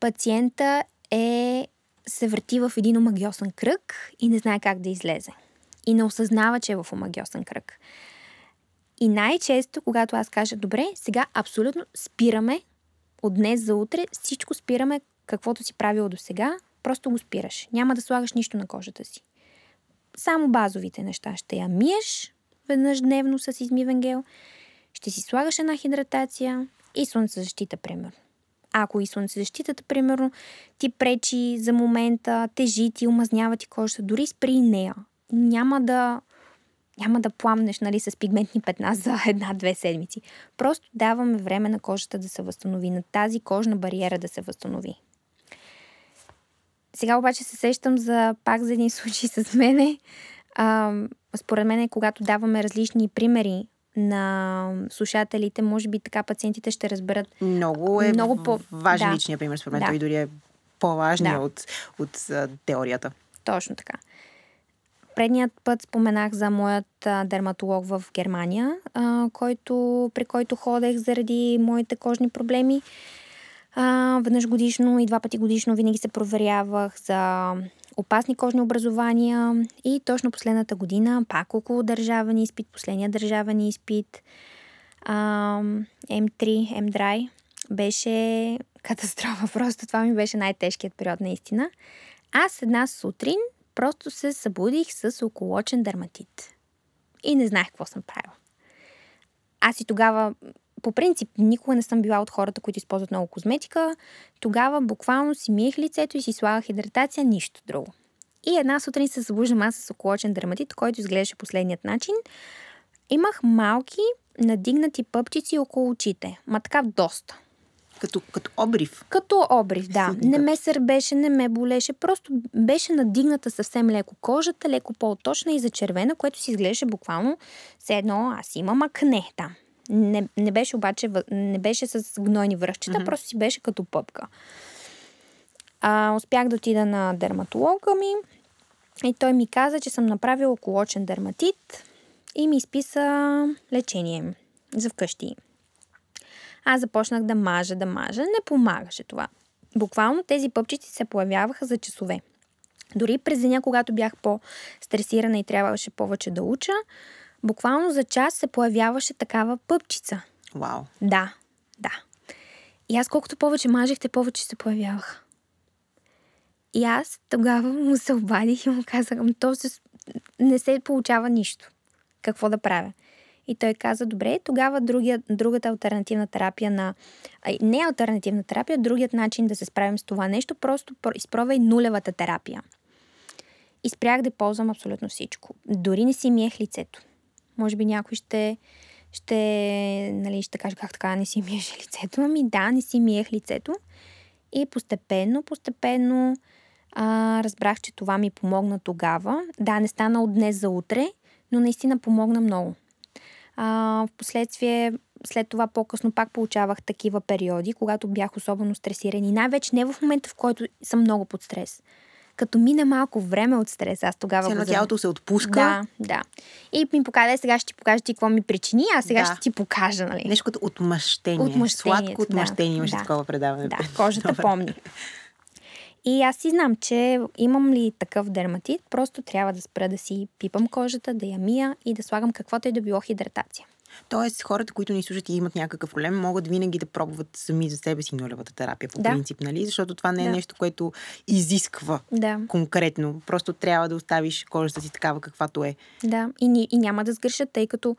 [SPEAKER 2] Пациента е се върти в един омагиосен кръг и не знае как да излезе. и не осъзнава, че е в омагиосен кръг. И най-често, когато аз кажа, добре, сега абсолютно спираме от днес за утре, всичко спираме, каквото си правило до сега, просто го спираш. Няма да слагаш нищо на кожата си. Само базовите неща. Ще я миеш веднъж дневно с измивен гел, ще си слагаш една хидратация и слънцезащита, примерно. Ако и слънцезащитата, примерно, ти пречи за момента, тежи ти, омазнява ти кожата, дори спри нея. Няма да, няма да пламнеш нали, с пигментни петна за една-две седмици. Просто даваме време на кожата да се възстанови, на тази кожна бариера да се възстанови. Сега обаче се сещам за пак за един случай с мене. А, според мен, когато даваме различни примери на слушателите, може би така пациентите ще разберат.
[SPEAKER 1] Много е много по... важен да. личния пример, според мен. Да. Той дори е по-важният да. от, от, теорията.
[SPEAKER 2] Точно така. Предният път споменах за моят а, дерматолог в Германия, а, който, при който ходех заради моите кожни проблеми. А, веднъж годишно и два пъти годишно винаги се проверявах за опасни кожни образования и точно последната година пак около държавен изпит, последния държавен изпит, а, М3, М-Dry, беше катастрофа. Просто това ми беше най-тежкият период наистина. Аз една сутрин просто се събудих с околочен дерматит. И не знаех какво съм правила. Аз и тогава, по принцип, никога не съм била от хората, които използват много козметика. Тогава буквално си миех лицето и си слагах хидратация, нищо друго. И една сутрин се събуждам аз с околочен дерматит, който изглеждаше последният начин. Имах малки надигнати пъпчици около очите. Ма така доста.
[SPEAKER 1] Като, като обрив.
[SPEAKER 2] Като обрив, да. Не ме сърбеше, не ме болеше. Просто беше надигната съвсем леко кожата, леко по-точна и зачервена, което си изглеждаше буквално все едно аз имам акне там. Не, не беше обаче, не беше с гнойни връхчета, mm-hmm. просто си беше като пъпка. А, успях да отида на дерматолога ми и той ми каза, че съм направила околочен дерматит и ми изписа лечение за вкъщи. Аз започнах да мажа, да мажа. Не помагаше това. Буквално тези пъпчици се появяваха за часове. Дори през деня, когато бях по-стресирана и трябваше повече да уча, буквално за час се появяваше такава пъпчица.
[SPEAKER 1] Вау.
[SPEAKER 2] Да, да. И аз колкото повече мажехте, повече се появяваха. И аз тогава му се обадих и му казах, то се, не се получава нищо. Какво да правя? И той каза, добре, тогава другия, другата альтернативна терапия на... Не альтернативна терапия, другият начин да се справим с това нещо, просто изпробвай нулевата терапия. И спрях да ползвам абсолютно всичко. Дори не си миех лицето. Може би някой ще, ще, нали, ще каже как така не си миеш лицето. Ами да, не си миех лицето. И постепенно, постепенно а, разбрах, че това ми помогна тогава. Да, не стана от днес за утре, но наистина помогна много. А, в последствие, след това по-късно пак получавах такива периоди, когато бях особено стресиран и най-вече не в момента, в който съм много под стрес. Като мине малко време от стрес, аз тогава.
[SPEAKER 1] Все тялото се отпуска.
[SPEAKER 2] Да, да. И ми покажа, сега ще ти покажа ти какво ми причини, а сега да. ще ти покажа, нали?
[SPEAKER 1] Нещо като отмъщение. отмъщение Сладко отмъщение да, имаше да. такова предаване.
[SPEAKER 2] Да, кожата помни. И аз си знам, че имам ли такъв дерматит, просто трябва да спра да си пипам кожата, да я мия и да слагам каквото и да било хидратация.
[SPEAKER 1] Тоест, хората, които ни слушат и имат някакъв проблем, могат винаги да пробват сами за себе си нулевата терапия, по да. принцип, нали? Защото това не е да. нещо, което изисква
[SPEAKER 2] да.
[SPEAKER 1] конкретно. Просто трябва да оставиш кожата си такава, каквато е.
[SPEAKER 2] Да, и, и няма да сгрешат, тъй като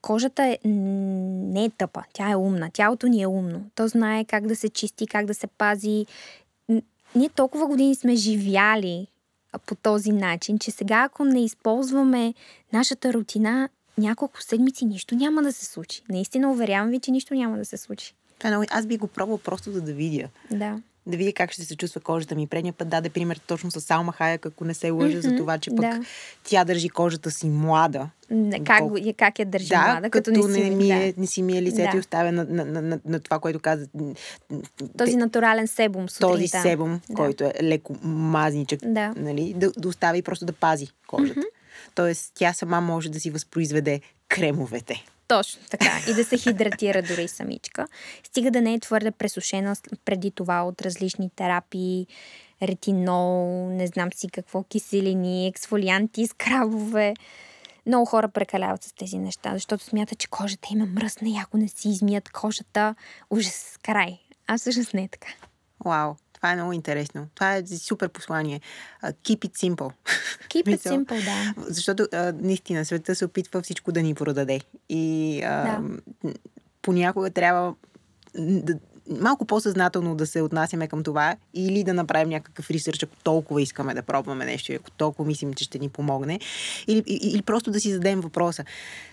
[SPEAKER 2] кожата е, не е тъпа, тя е умна. Тялото ни е умно. То знае как да се чисти, как да се пази ние толкова години сме живяли по този начин, че сега ако не използваме нашата рутина, няколко седмици нищо няма да се случи. Наистина уверявам ви, че нищо няма да се случи.
[SPEAKER 1] Това е много... Аз би го пробвал просто за да видя.
[SPEAKER 2] Да.
[SPEAKER 1] Да видя как ще се чувства кожата ми. Предния път даде пример точно с Салма Хаяк, ако не се лъжа, mm-hmm, за това, че пък да. тя държи кожата си млада.
[SPEAKER 2] Как, как я държи
[SPEAKER 1] да,
[SPEAKER 2] млада,
[SPEAKER 1] като, като не, си, ми е, да. не си ми е лицето да. и оставя на, на, на, на, на това, което каза.
[SPEAKER 2] Този натурален себум
[SPEAKER 1] сутринта. Този себум, да. който е леко мазничък,
[SPEAKER 2] да.
[SPEAKER 1] нали, да, да остави просто да пази кожата. Mm-hmm. Тоест, тя сама може да си възпроизведе кремовете.
[SPEAKER 2] Точно така. И да се хидратира дори самичка. Стига да не е твърде пресушена преди това от различни терапии, ретинол, не знам си какво, киселини, ексфолианти, скрабове. Много хора прекаляват с тези неща, защото смятат, че кожата има мръсна и ако не си измият кожата, ужас, край. А всъщност не е така.
[SPEAKER 1] Вау, това е много интересно. Това е супер послание. Uh, keep it simple.
[SPEAKER 2] Keep it simple, да.
[SPEAKER 1] Защото uh, наистина света се опитва всичко да ни продаде. И uh, да. понякога трябва да, малко по-съзнателно да се отнасяме към това или да направим някакъв ресърч, ако толкова искаме да пробваме нещо, ако толкова мислим, че ще ни помогне, или, или просто да си зададем въпроса.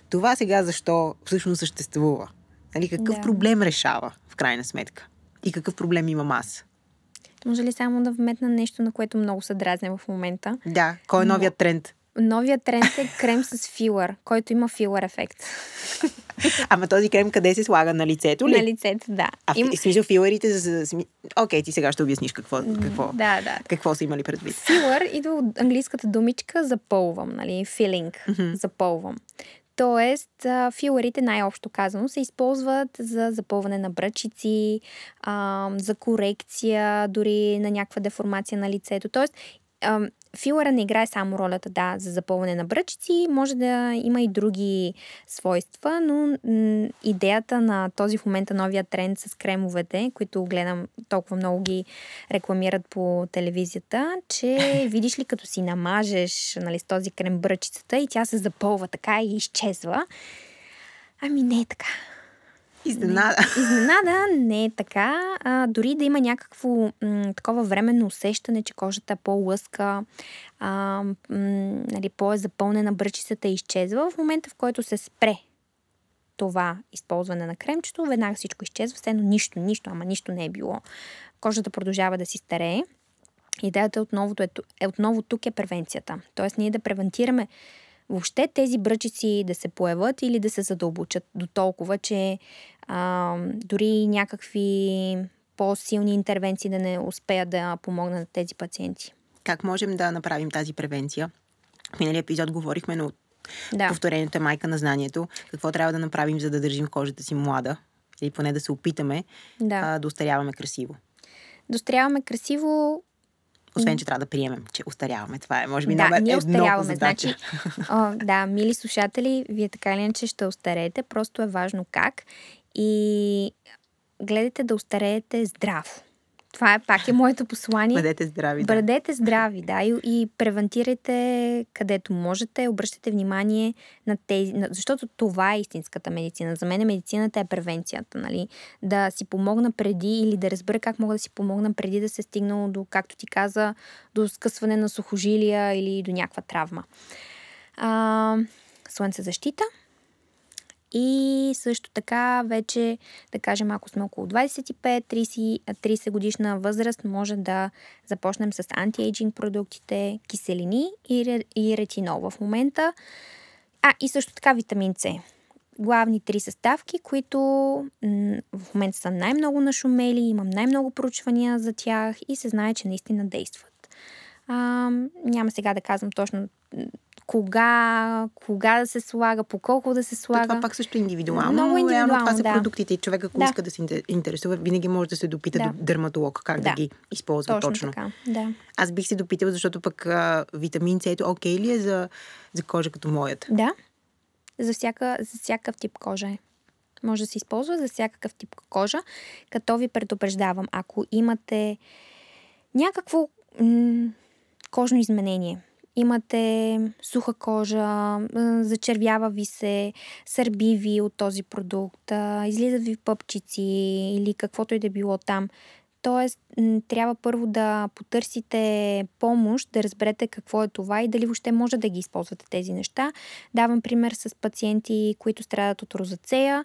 [SPEAKER 1] Това сега защо всъщност съществува? Нали, какъв да. проблем решава в крайна сметка? И какъв проблем имам аз?
[SPEAKER 2] Може ли само да вметна нещо, на което много се дразня в момента?
[SPEAKER 1] Да, кой е новият тренд?
[SPEAKER 2] Новият тренд е крем с филър, който има филър ефект.
[SPEAKER 1] Ама този крем къде се слага? На лицето ли?
[SPEAKER 2] На лицето, да.
[SPEAKER 1] А Им... в смисъл филърите за... Окей, ти сега ще обясниш какво, какво,
[SPEAKER 2] да, да.
[SPEAKER 1] какво са имали предвид.
[SPEAKER 2] Филър идва от английската думичка запълвам, нали? Филинг. Mm-hmm. Запълвам. Тоест, филарите, най-общо казано, се използват за запълване на бръчици, за корекция, дори на някаква деформация на лицето. Тоест, филъра не играе само ролята, да, за запълване на бръчици, може да има и други свойства, но м- идеята на този в момента новия тренд с кремовете, които гледам толкова много ги рекламират по телевизията, че видиш ли като си намажеш нали, с този крем бръчицата и тя се запълва така и изчезва. Ами не е така.
[SPEAKER 1] Изненада.
[SPEAKER 2] Не, изненада не е така. А, дори да има някакво м, такова временно усещане, че кожата е по-лъска, а, м, нали, по-е запълнена, бръчицата изчезва. В момента, в който се спре това използване на кремчето, веднага всичко изчезва, все едно нищо, нищо, ама нищо не е било. Кожата продължава да си старее. Идеята отново е, е, отново тук е превенцията. Тоест ние да превентираме въобще тези бръчици да се появат или да се задълбочат до толкова, че а, дори някакви по-силни интервенции да не успеят да помогнат на тези пациенти.
[SPEAKER 1] Как можем да направим тази превенция? В миналия епизод говорихме, но да. повторението е майка на знанието. Какво трябва да направим, за да държим кожата си млада? Или поне да се опитаме да, а, да устаряваме красиво.
[SPEAKER 2] Да устаряваме красиво
[SPEAKER 1] освен, че трябва да приемем, че устаряваме. Това е, може би,
[SPEAKER 2] да,
[SPEAKER 1] номер
[SPEAKER 2] ние устаряваме. Значи, о, да, мили слушатели, вие така или иначе ще устареете. Просто е важно как. И гледайте да устареете здраво. Това е пак е моето послание.
[SPEAKER 1] Бъдете здрави.
[SPEAKER 2] Да. Бъдете здрави, да. И, и превентирайте където можете. Обръщате внимание на тези. На, защото това е истинската медицина. За мен медицината е превенцията. Нали? Да си помогна преди или да разбера как мога да си помогна преди да се стигнало до, както ти каза, до скъсване на сухожилия или до някаква травма. А, слънце защита и също така вече, да кажем, ако сме около 25-30 30 годишна възраст, може да започнем с антиейджинг продуктите, киселини и ретинол в момента. А, и също така витамин С. Главни три съставки, които в момента са най-много нашумели, имам най-много проучвания за тях и се знае, че наистина действат. А, няма сега да казвам точно кога, кога да се слага, по колко да се слага.
[SPEAKER 1] това пак също е индивидуално.
[SPEAKER 2] Много индивидуално,
[SPEAKER 1] Реално това са
[SPEAKER 2] да.
[SPEAKER 1] продуктите и човек, ако да. иска да се интересува, винаги може да се допита да. до дерматолог как да, да ги използва точно. точно.
[SPEAKER 2] Така. Да.
[SPEAKER 1] Аз бих се допитала, защото пък а, витамин С, ето, окей ли е за, за кожа като моята?
[SPEAKER 2] Да. За, всяка, за всякакъв тип кожа е. Може да се използва за всякакъв тип кожа, като ви предупреждавам, ако имате някакво м- кожно изменение, имате суха кожа, зачервява ви се, сърби ви от този продукт, излизат ви пъпчици или каквото и да било там. Тоест, трябва първо да потърсите помощ, да разберете какво е това и дали въобще може да ги използвате тези неща. Давам пример с пациенти, които страдат от розацея.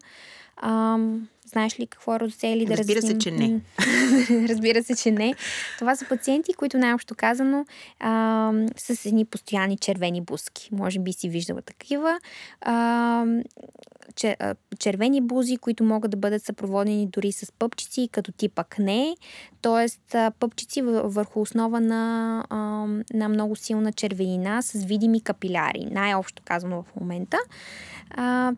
[SPEAKER 2] Знаеш ли какво е розацея или
[SPEAKER 1] да Разбира
[SPEAKER 2] разясним?
[SPEAKER 1] се, че не.
[SPEAKER 2] Разбира се, че не. Това са пациенти, които най-общо казано а, с едни постоянни червени буски. Може би си виждала такива. А, червени бузи, които могат да бъдат съпроводени дори с пъпчици, като тип акне, т.е. пъпчици върху основа на, на много силна червенина с видими капиляри, най-общо казано в момента.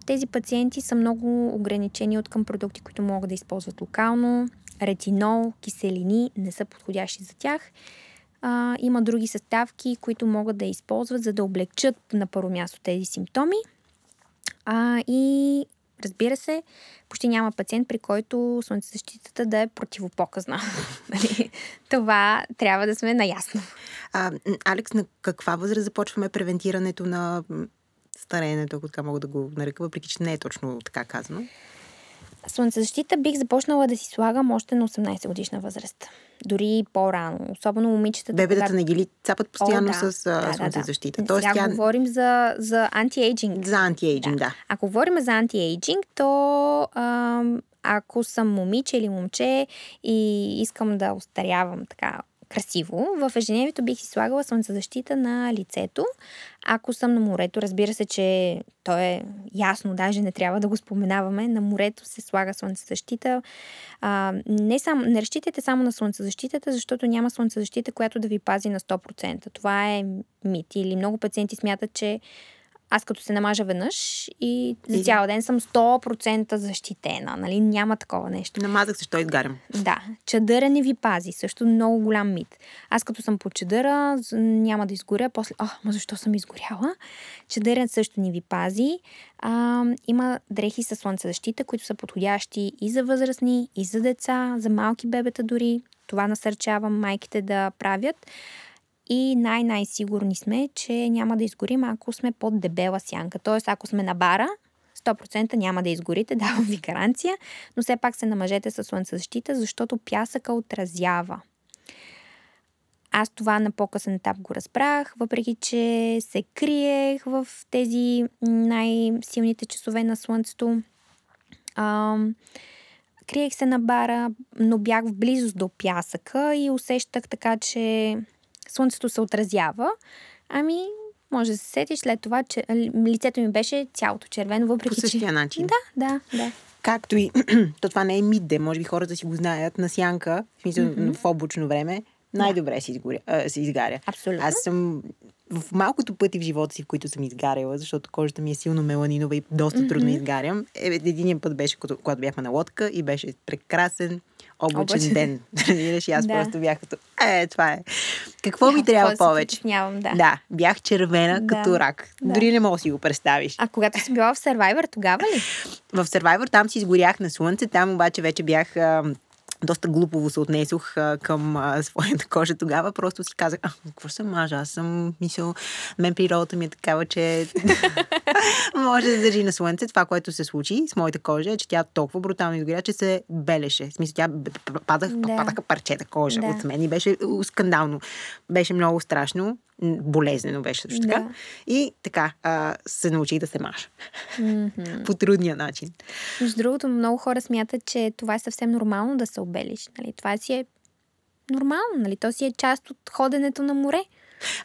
[SPEAKER 2] Тези пациенти са много ограничени от към продукти, които могат да използват локално. Ретинол, киселини не са подходящи за тях. А, има други съставки, които могат да използват, за да облегчат на първо място тези симптоми. А, и разбира се, почти няма пациент, при който слънцезащитата да е противопоказна. Нали? Това трябва да сме наясно.
[SPEAKER 1] А, Алекс, на каква възраст започваме превентирането на стареенето, ако така мога да го нарека, въпреки че не е точно така казано?
[SPEAKER 2] Слънцезащита бих започнала да си слагам още на 18 годишна възраст. Дори по-рано. Особено момичетата.
[SPEAKER 1] Бебетата когато... не ги ли цапат постоянно О, да. с да, слънцезащита?
[SPEAKER 2] Да, да. Тоест, Сега тя... говорим за, за антиейджинг.
[SPEAKER 1] За антиейджинг, да. да.
[SPEAKER 2] Ако говорим за антиейджинг, то ам, ако съм момиче или момче и искам да остарявам така красиво. В ежедневието бих си слагала слънцезащита на лицето. Ако съм на морето, разбира се, че то е ясно, даже не трябва да го споменаваме. На морето се слага слънцезащита. А, не, сам, не разчитайте само на слънцезащитата, защото няма слънцезащита, която да ви пази на 100%. Това е мит. Или много пациенти смятат, че аз като се намажа веднъж и за цял ден съм 100% защитена. Нали? Няма такова нещо.
[SPEAKER 1] Намазах се, що изгарям.
[SPEAKER 2] Да. Чадъра не ви пази. Също много голям мит. Аз като съм по чадъра, няма да изгоря. После, а, ма защо съм изгоряла? Чадъра също ни ви пази. А, има дрехи с слънцезащита, които са подходящи и за възрастни, и за деца, за малки бебета дори. Това насърчавам майките да правят. И най-най-сигурни сме, че няма да изгорим, ако сме под дебела сянка. Тоест, ако сме на бара, 100% няма да изгорите, давам ви гаранция, но все пак се намъжете с слънцезащита, защото пясъка отразява. Аз това на по-късен етап го разбрах, въпреки че се криех в тези най-силните часове на слънцето. Ам, криех се на бара, но бях в близост до пясъка и усещах така, че слънцето се отразява, ами може да се сетиш след това, че лицето ми беше цялото червено, въпреки
[SPEAKER 1] По същия
[SPEAKER 2] че...
[SPEAKER 1] начин.
[SPEAKER 2] Да, да, да.
[SPEAKER 1] Както и, то това не е мидде, може би хората си го знаят, на сянка, в смисъл mm-hmm. в обучно време, най-добре да. се, изгоря, а, се изгаря.
[SPEAKER 2] Абсолютно.
[SPEAKER 1] Аз съм в малкото пъти в живота си, в които съм изгаряла, защото кожата ми е силно меланинова и доста mm-hmm. трудно изгарям. Е, един път беше, когато бяхме на лодка и беше прекрасен облачен, облачен. ден. Разбираш, аз да. просто бях като, е, това е. Какво ми трябва повече?
[SPEAKER 2] да.
[SPEAKER 1] Да, бях червена да. като рак. Да. Дори не мога да си го представиш.
[SPEAKER 2] А когато си била в Survivor, тогава ли?
[SPEAKER 1] в Survivor там си изгорях на слънце, там обаче вече бях доста глупово се отнесох а, към а, своята кожа тогава. Просто си казах, а, какво съм мажа? Аз съм мисъл, мен природата ми е такава, че може да държи на слънце. Това, което се случи с моята кожа е, че тя толкова брутално изгоря, че се белеше. В смисъл, тя падах, да. падаха парчета кожа да. от мен и беше скандално. Беше много страшно болезнено беше също така. Да. И така, а, се научих да се маша. Mm-hmm. По трудния начин.
[SPEAKER 2] Между другото, много хора смятат, че това е съвсем нормално да се обелиш. Нали? Това си е нормално, нали? То си е част от ходенето на море.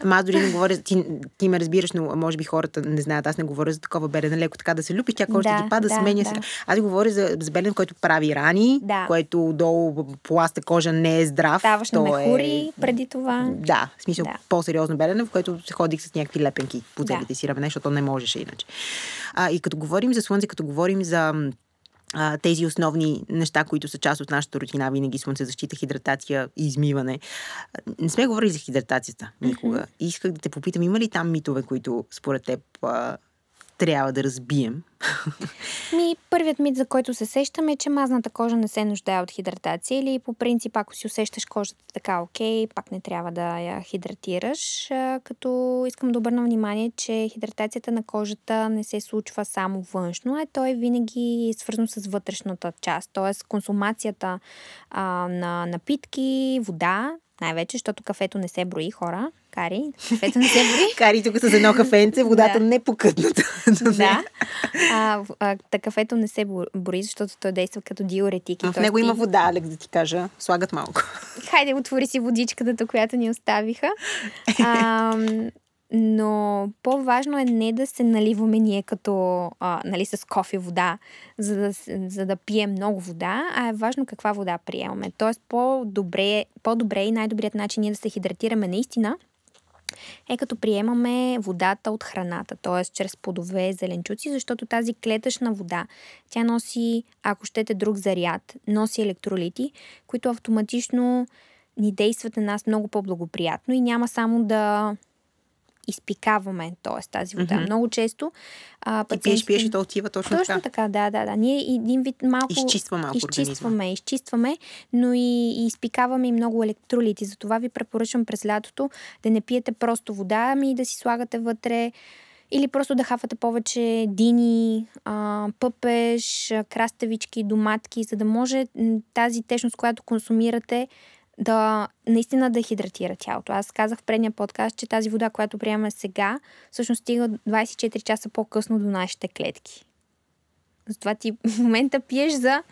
[SPEAKER 1] Ама аз дори не говоря, ти, ти ме разбираш, но може би хората не знаят, аз не говоря за такова белене, леко така да се люпи, тя кожата да, ти пада, да, сменя да. се. Аз говоря за, за белен, който прави рани, да. което долу пласта кожа не е здрав.
[SPEAKER 2] Ставаш на мехури е... преди това.
[SPEAKER 1] Да, в смисъл да. по-сериозно белене, в което се ходих с някакви лепенки по целите да. си рамене, защото не можеше иначе. А, и като говорим за слънце, като говорим за а, тези основни неща, които са част от нашата рутина, винаги слънцезащита, хидратация и измиване. Не сме говорили за хидратацията никога. Mm-hmm. Исках да те попитам, има ли там митове, които според теб а, трябва да разбием?
[SPEAKER 2] Ми, първият мит, за който се сещаме е, че мазната кожа не се нуждае от хидратация или по принцип, ако си усещаш кожата така окей, пак не трябва да я хидратираш. Като искам да обърна внимание, че хидратацията на кожата не се случва само външно, а той е винаги свързано с вътрешната част, т.е. консумацията а, на напитки, вода, най-вече, защото кафето не се брои хора. Кари, кафето не се брои.
[SPEAKER 1] Кари тук с едно кафенце, водата да. не покътната.
[SPEAKER 2] да. А, а, та кафето не се брои, защото той действа като диуретик.
[SPEAKER 1] В него ти... има вода, Алекс, да ти кажа. Слагат малко.
[SPEAKER 2] Хайде, отвори си водичката, която ни оставиха. А, но по-важно е не да се наливаме ние като а, нали, с кофе вода, за да, за да пием много вода, а е важно каква вода приемаме. Тоест по-добре, по-добре и най-добрият начин ние да се хидратираме наистина е като приемаме водата от храната, т.е. чрез плодове, зеленчуци, защото тази клетъчна вода, тя носи, ако щете друг заряд, носи електролити, които автоматично ни действат на нас много по-благоприятно и няма само да изпикаваме, т.е. тази вода. Mm-hmm. Много често
[SPEAKER 1] а, пациентите... И пиеш, пиеш и то отива точно,
[SPEAKER 2] точно така. така. да, да, да. Ние един вид малко...
[SPEAKER 1] Изчиства малко
[SPEAKER 2] Изчистваме,
[SPEAKER 1] организма.
[SPEAKER 2] изчистваме, но и, и изпикаваме и много електролити. Затова ви препоръчвам през лятото да не пиете просто вода, ами да си слагате вътре или просто да хапвате повече дини, а, пъпеш, краставички, доматки, за да може тази течност, която консумирате, да наистина да хидратира тялото. Аз казах в предния подкаст, че тази вода, която приемаме сега, всъщност стига 24 часа по-късно до нашите клетки. Затова ти в момента пиеш за...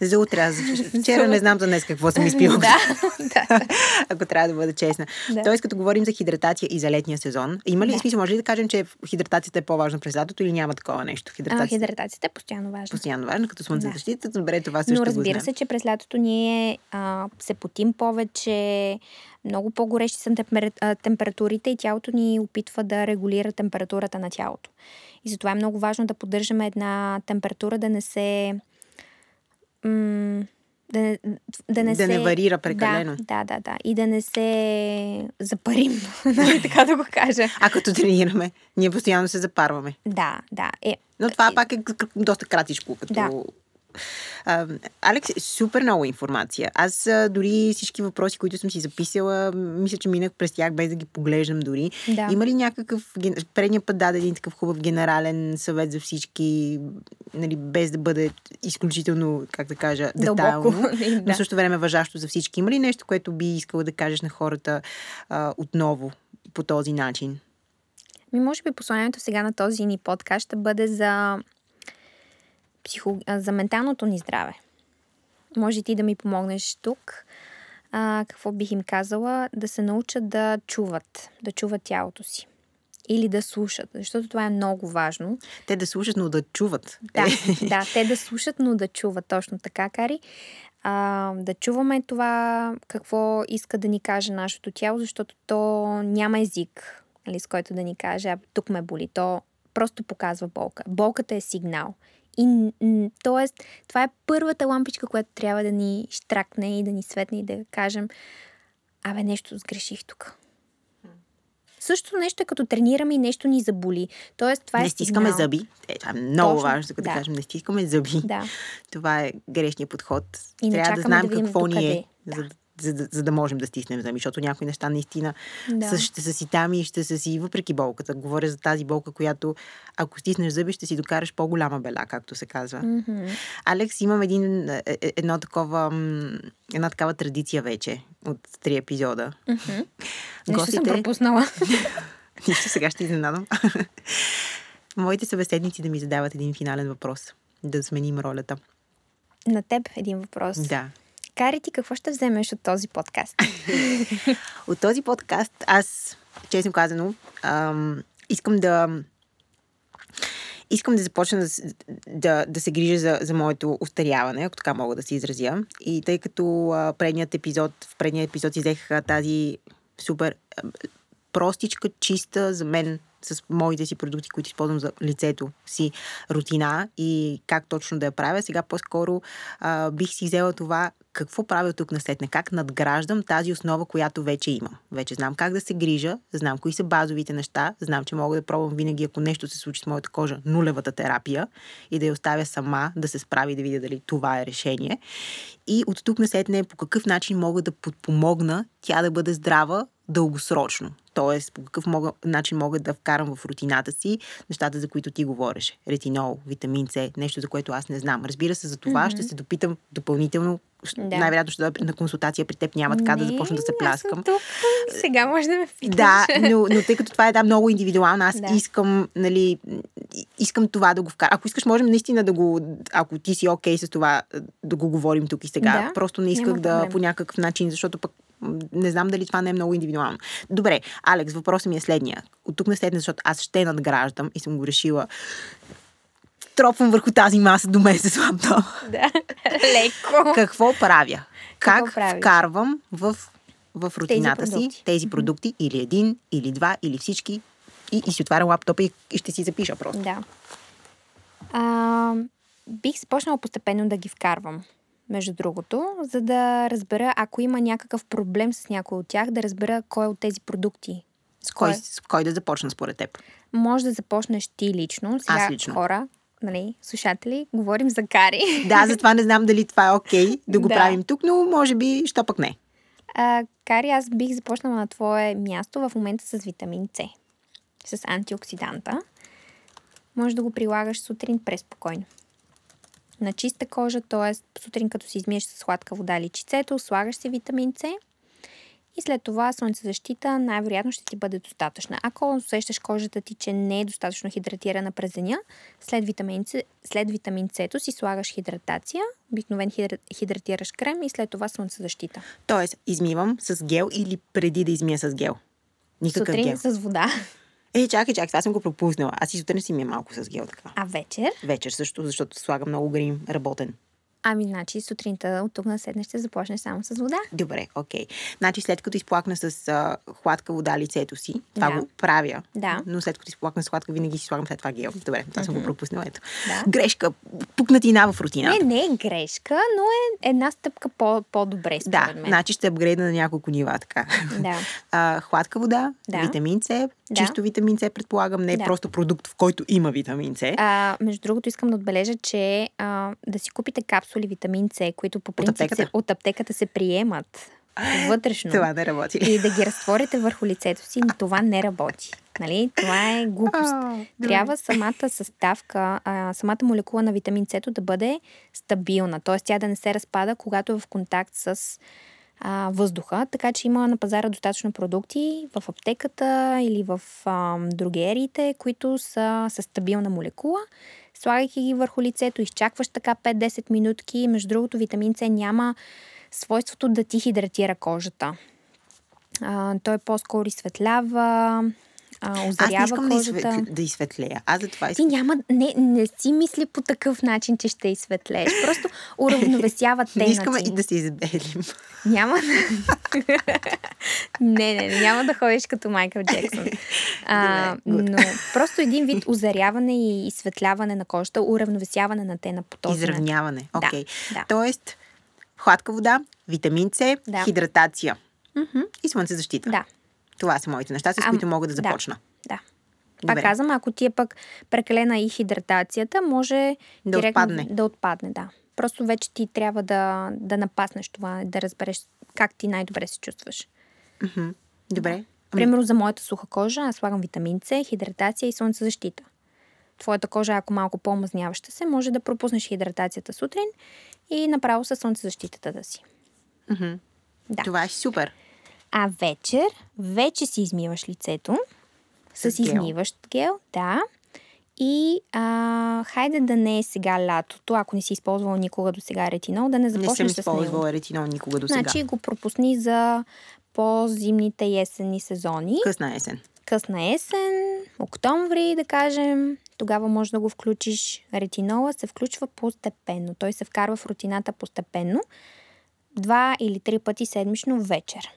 [SPEAKER 1] За утре. Аз вчера не знам за днес какво съм изпила.
[SPEAKER 2] да, да.
[SPEAKER 1] Ако трябва да бъда честна.
[SPEAKER 2] Да.
[SPEAKER 1] Тоест, като говорим за хидратация и за летния сезон, има ли
[SPEAKER 2] Да.
[SPEAKER 1] смисъл, може ли да кажем, че хидратацията е по-важна през лятото или няма такова нещо?
[SPEAKER 2] А,
[SPEAKER 1] Хидратацията
[SPEAKER 2] хидратацията е постоянно важна.
[SPEAKER 1] постоянно важна, като слънцезащита, добре, това също
[SPEAKER 2] Но разбира се, че през лятото ние а, се потим повече, много по-горещи са температурите и тялото ни опитва да регулира температурата на тялото. И затова е много важно да поддържаме една температура, да не се... М- да не, да не
[SPEAKER 1] Да
[SPEAKER 2] се...
[SPEAKER 1] не варира прекалено.
[SPEAKER 2] Да, да, да, да. И да не се запарим, нали така да го кажа.
[SPEAKER 1] А като тренираме, ние постоянно се запарваме.
[SPEAKER 2] Да, да. Е,
[SPEAKER 1] Но това
[SPEAKER 2] Е,
[SPEAKER 1] пак е доста кратичко. Като...
[SPEAKER 2] Да.
[SPEAKER 1] А, Алекс, супер много информация. Аз а, дори всички въпроси, които съм си записала, мисля, че минах през тях без да ги поглеждам дори.
[SPEAKER 2] Да.
[SPEAKER 1] Има ли някакъв... Предния път даде един такъв хубав генерален съвет за всички, нали, без да бъде изключително, как да кажа, детайлно,
[SPEAKER 2] Дълбоко,
[SPEAKER 1] но
[SPEAKER 2] да.
[SPEAKER 1] в същото време въжащо за всички. Има ли нещо, което би искала да кажеш на хората а, отново по този начин?
[SPEAKER 2] Ми, може би посланието сега на този ни подкаст ще бъде за, психо... за менталното ни здраве. Може ти да ми помогнеш тук. А, какво бих им казала? Да се научат да чуват, да чуват тялото си. Или да слушат, защото това е много важно.
[SPEAKER 1] Те да слушат, но да чуват.
[SPEAKER 2] Да, да, те да слушат, но да чуват точно така, Кари. А, да чуваме това, какво иска да ни каже нашето тяло, защото то няма език, нали, с който да ни каже, а тук ме боли. То просто показва болка. Болката е сигнал. И, тоест, това е първата лампичка, която трябва да ни штракне и да ни светне и да кажем, абе, нещо сгреших тук. Също нещо е като тренираме и нещо ни заболи. Тоест, това
[SPEAKER 1] не
[SPEAKER 2] е
[SPEAKER 1] стискаме
[SPEAKER 2] сигнал.
[SPEAKER 1] зъби. Е, това е много
[SPEAKER 2] Точно,
[SPEAKER 1] важно, да,
[SPEAKER 2] да.
[SPEAKER 1] кажем, не стискаме зъби.
[SPEAKER 2] Да.
[SPEAKER 1] Това е грешният подход.
[SPEAKER 2] И
[SPEAKER 1] Трябва да знаем
[SPEAKER 2] да
[SPEAKER 1] какво ни е,
[SPEAKER 2] докъде.
[SPEAKER 1] за, да- за, да, за да можем да стиснем зъби, защото някои неща наистина
[SPEAKER 2] Да.
[SPEAKER 1] са, ще са си там и ще са си въпреки болката. Говоря за тази болка, която ако стиснеш зъби, ще си докараш по-голяма бела, както се казва.
[SPEAKER 2] Мгм.
[SPEAKER 1] Алекс, имам един, е, е, едно такова, една такава традиция вече от три епизода.
[SPEAKER 2] Мгм. Нещо съм
[SPEAKER 1] Гостите-
[SPEAKER 2] пропуснала.
[SPEAKER 1] Нищо, сега ще изненадам. Моите събеседници да ми задават един финален въпрос. Да сменим ролята.
[SPEAKER 2] На теб един въпрос.
[SPEAKER 1] Да.
[SPEAKER 2] Кари ти какво ще вземеш от този подкаст?
[SPEAKER 1] От този подкаст аз, честно казано, ам, искам да искам да започна да, да, да се грижа за, за моето устаряване, ако така мога да се изразя. И тъй като а, предният епизод, в предния епизод изех тази супер а, простичка, чиста за мен с моите си продукти, които използвам за лицето си рутина и как точно да я правя. Сега по-скоро а, бих си взела това какво правя тук наследне, как надграждам тази основа, която вече имам. Вече знам как да се грижа, знам кои са базовите неща, знам, че мога да пробвам винаги, ако нещо се случи с моята кожа, нулевата терапия и да я оставя сама да се справи да видя дали това е решение. И от тук насетне по какъв начин мога да подпомогна тя да бъде здрава дългосрочно. Тоест, по какъв мога, начин мога да вкарам в рутината си нещата, за които ти говориш. Ретинол, витамин С, нещо, за което аз не знам. Разбира се, за това
[SPEAKER 2] Мгм.
[SPEAKER 1] ще се допитам допълнително.
[SPEAKER 2] Да.
[SPEAKER 1] Най-вероятно ще дойда на консултация при теб. Няма така да
[SPEAKER 2] Не,
[SPEAKER 1] започна да се пляскам.
[SPEAKER 2] Тук. Сега може да ме питаш.
[SPEAKER 1] Да, но, но тъй като това е да, много индивидуално, аз
[SPEAKER 2] Да.
[SPEAKER 1] искам, нали, искам това да го вкарам. Ако искаш, можем наистина да го, ако ти си окей с това, да го говорим тук и сега.
[SPEAKER 2] Да,
[SPEAKER 1] Просто не исках да по някакъв начин, защото пък не знам дали това не е много индивидуално. Добре, Алекс, въпросът ми е следния. От тук на следния, защото аз ще надграждам и съм го решила. Тропвам върху тази маса до с лаптоп.
[SPEAKER 2] Да. Леко.
[SPEAKER 1] Какво правя?
[SPEAKER 2] Какво
[SPEAKER 1] Как
[SPEAKER 2] правиш?
[SPEAKER 1] вкарвам в, в рутината си
[SPEAKER 2] продукти.
[SPEAKER 1] тези продукти, или един, или два, или всички, и, и си отварям лаптопа и, и ще си запиша просто.
[SPEAKER 2] Да. А, бих започнала постепенно да ги вкарвам. между другото, за да разбера, ако има някакъв проблем с някой от тях, да разбера кой от тези продукти.
[SPEAKER 1] С кой, с кой да започна според теб?
[SPEAKER 2] Може да започнеш ти лично. Сега
[SPEAKER 1] Аз лично.
[SPEAKER 2] хора, нали, слушатели, говорим за кари.
[SPEAKER 1] Да, затова не знам дали това е окей да го
[SPEAKER 2] Да.
[SPEAKER 1] правим тук, но може би, що пък не.
[SPEAKER 2] А, кари, аз бих започнала на твое място в момента с витамин С. С антиоксиданта. Може да го прилагаш сутрин преспокойно. На чиста кожа, т.е. сутрин като си измиеш с сладка вода личицето, слагаш си витамин С и след това слънцезащита най-вероятно ще ти бъде достатъчна. Ако усещаш кожата ти, че не е достатъчно хидратирана през деня, след витамин, след витамин С си слагаш хидратация, обикновен хидра, хидратираш крем и след това слънцезащита.
[SPEAKER 1] Тоест, измивам с гел или преди да измия с гел? Никакъв
[SPEAKER 2] Сутрин
[SPEAKER 1] гел.
[SPEAKER 2] с вода,
[SPEAKER 1] Е, чакай, чакай, това съм го пропуснала. Аз и сутрин си мия малко с гел така.
[SPEAKER 2] а вечер,
[SPEAKER 1] Вечер също, защото слагам много грим работен.
[SPEAKER 2] Ами значи сутринта от тук на седне ще започнеш само с вода.
[SPEAKER 1] Добре, окей. Значи след като изплакна с а, хладка вода лицето си, това
[SPEAKER 2] Да.
[SPEAKER 1] го правя.
[SPEAKER 2] Да.
[SPEAKER 1] Но след като изплакна с хладка, винаги си слагам след това гел. Добре, това съм го пропуснала. Ето.
[SPEAKER 2] Да.
[SPEAKER 1] Грешка. Пукнатина в рутината.
[SPEAKER 2] Не, не е грешка, но е една стъпка по- по-добре,
[SPEAKER 1] Да,
[SPEAKER 2] мен.
[SPEAKER 1] значи ще апгрейда на няколко нива, така.
[SPEAKER 2] Да.
[SPEAKER 1] А, хладка вода,
[SPEAKER 2] Да.
[SPEAKER 1] витамин С,
[SPEAKER 2] Да.
[SPEAKER 1] чисто витамин С, предполагам, не е
[SPEAKER 2] Да.
[SPEAKER 1] просто продукт, в който има витамин С.
[SPEAKER 2] А, между другото, искам да отбележа, че а, да си купите капсули витамин С, които по принцип
[SPEAKER 1] аптеката?
[SPEAKER 2] се, от аптеката се приемат вътрешно.
[SPEAKER 1] Това не работи.
[SPEAKER 2] И да ги разтворите върху лицето си, това не работи. Нали? Това е глупост.
[SPEAKER 1] А.
[SPEAKER 2] Трябва самата съставка, а, самата молекула на витамин С да бъде стабилна, т.е. тя да не се разпада, когато е в контакт с а, въздуха, така че има на пазара достатъчно продукти в аптеката или в а, другериите, които са с стабилна молекула. Слагайки ги върху лицето, изчакваш така 5-10 минутки. Между другото, витамин С няма свойството да ти хидратира кожата. А, той по-скоро изсветлява, а,
[SPEAKER 1] Аз не
[SPEAKER 2] озарява
[SPEAKER 1] искам да,
[SPEAKER 2] кожата.
[SPEAKER 1] изсветля, да изсветлея. Аз затова
[SPEAKER 2] Ти
[SPEAKER 1] искам.
[SPEAKER 2] няма, не, не си мисли по такъв начин, че ще изсветлееш. Просто уравновесява
[SPEAKER 1] Не
[SPEAKER 2] те
[SPEAKER 1] искаме и да се избелим.
[SPEAKER 2] Няма да... не, не, не, няма да ходиш като Майкъл Джексън. А,
[SPEAKER 1] Добре,
[SPEAKER 2] но просто един вид озаряване и изсветляване на кожата, уравновесяване на тена по този начин.
[SPEAKER 1] Изравняване. Окей.
[SPEAKER 2] да.
[SPEAKER 1] Тоест, хладка вода, витамин С,
[SPEAKER 2] Да.
[SPEAKER 1] хидратация
[SPEAKER 2] Мгм.
[SPEAKER 1] и слънцезащита.
[SPEAKER 2] Да.
[SPEAKER 1] Това са моите неща, с
[SPEAKER 2] Ам,
[SPEAKER 1] които мога да
[SPEAKER 2] да.
[SPEAKER 1] започна.
[SPEAKER 2] Да. Пак
[SPEAKER 1] Добре.
[SPEAKER 2] казвам, ако ти е пък прекалена и хидратацията, може
[SPEAKER 1] Да
[SPEAKER 2] директно
[SPEAKER 1] отпадне.
[SPEAKER 2] да отпадне, да. Просто вече ти трябва да, да напаснеш това, да разбереш как ти най-добре се чувстваш.
[SPEAKER 1] Мгм. Добре.
[SPEAKER 2] Примерно за моята суха кожа, аз слагам витамин С, хидратация и слънцезащита. Твоята кожа, ако малко по-мазняваща се, може да пропуснеш хидратацията сутрин и направо със слънцезащитата да си.
[SPEAKER 1] мгм.
[SPEAKER 2] Да.
[SPEAKER 1] Това е супер.
[SPEAKER 2] А вечер, вече си измиваш лицето с,
[SPEAKER 1] С
[SPEAKER 2] измиващ гел, да. И а, хайде да не е сега лятото, ако не си използвал никога до сега ретинол, да не
[SPEAKER 1] Не съм
[SPEAKER 2] започнеш с него.
[SPEAKER 1] използвала ретинол никога до сега.
[SPEAKER 2] Значи го пропусни за по-зимните и есенни сезони.
[SPEAKER 1] Късна есен.
[SPEAKER 2] късна есен, октомври, да кажем, тогава може да го включиш. Ретинола се включва постепенно. Той се вкарва в рутината постепенно. Два или три пъти седмично вечер.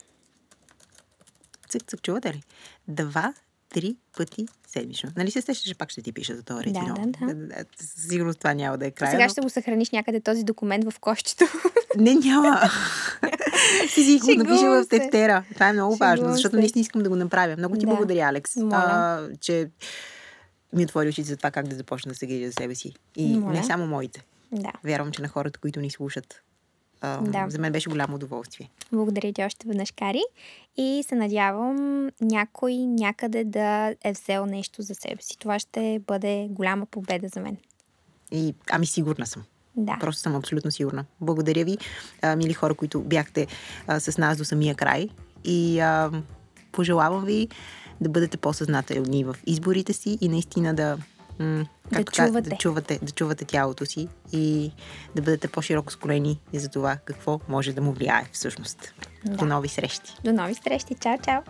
[SPEAKER 1] Цък, цък, чувате ли? Два, три пъти седмично. Нали се сещаш, че пак ще ти пиша за този
[SPEAKER 2] Да,
[SPEAKER 1] ретинол?
[SPEAKER 2] да, да.
[SPEAKER 1] Със сигурност това няма да е края.
[SPEAKER 2] Сега
[SPEAKER 1] но-
[SPEAKER 2] ще го съхраниш някъде този документ в кощето.
[SPEAKER 1] Не, няма. Ще си го напиша в тефтера. Това е много важно,
[SPEAKER 2] Шегувам
[SPEAKER 1] защото
[SPEAKER 2] се.
[SPEAKER 1] наистина искам да го направя. Много ти
[SPEAKER 2] Да.
[SPEAKER 1] благодаря, Алекс, а, че ми отвори очите за това как да започна да се грижа за себе си. И
[SPEAKER 2] Моля.
[SPEAKER 1] не само моите.
[SPEAKER 2] да.
[SPEAKER 1] Вярвам, че на хората, които ни слушат. А,
[SPEAKER 2] Да.
[SPEAKER 1] За мен беше голямо удоволствие.
[SPEAKER 2] Благодаря ти още веднъж, Кари. И се надявам някой някъде да е взел нещо за себе си. Това ще бъде голяма победа за мен.
[SPEAKER 1] И, ами сигурна съм.
[SPEAKER 2] Да.
[SPEAKER 1] Просто съм абсолютно сигурна. Благодаря ви, а, мили хора, които бяхте а, с нас до самия край. И а, пожелавам ви да бъдете по-съзнателни в изборите си и наистина да, м-
[SPEAKER 2] Да
[SPEAKER 1] както ка-
[SPEAKER 2] чувате.
[SPEAKER 1] да, чувате, да чувате тялото си и да бъдете по-широко скорени за това какво може да му влияе всъщност.
[SPEAKER 2] Да.
[SPEAKER 1] До нови срещи!
[SPEAKER 2] До нови срещи. Чао, чао!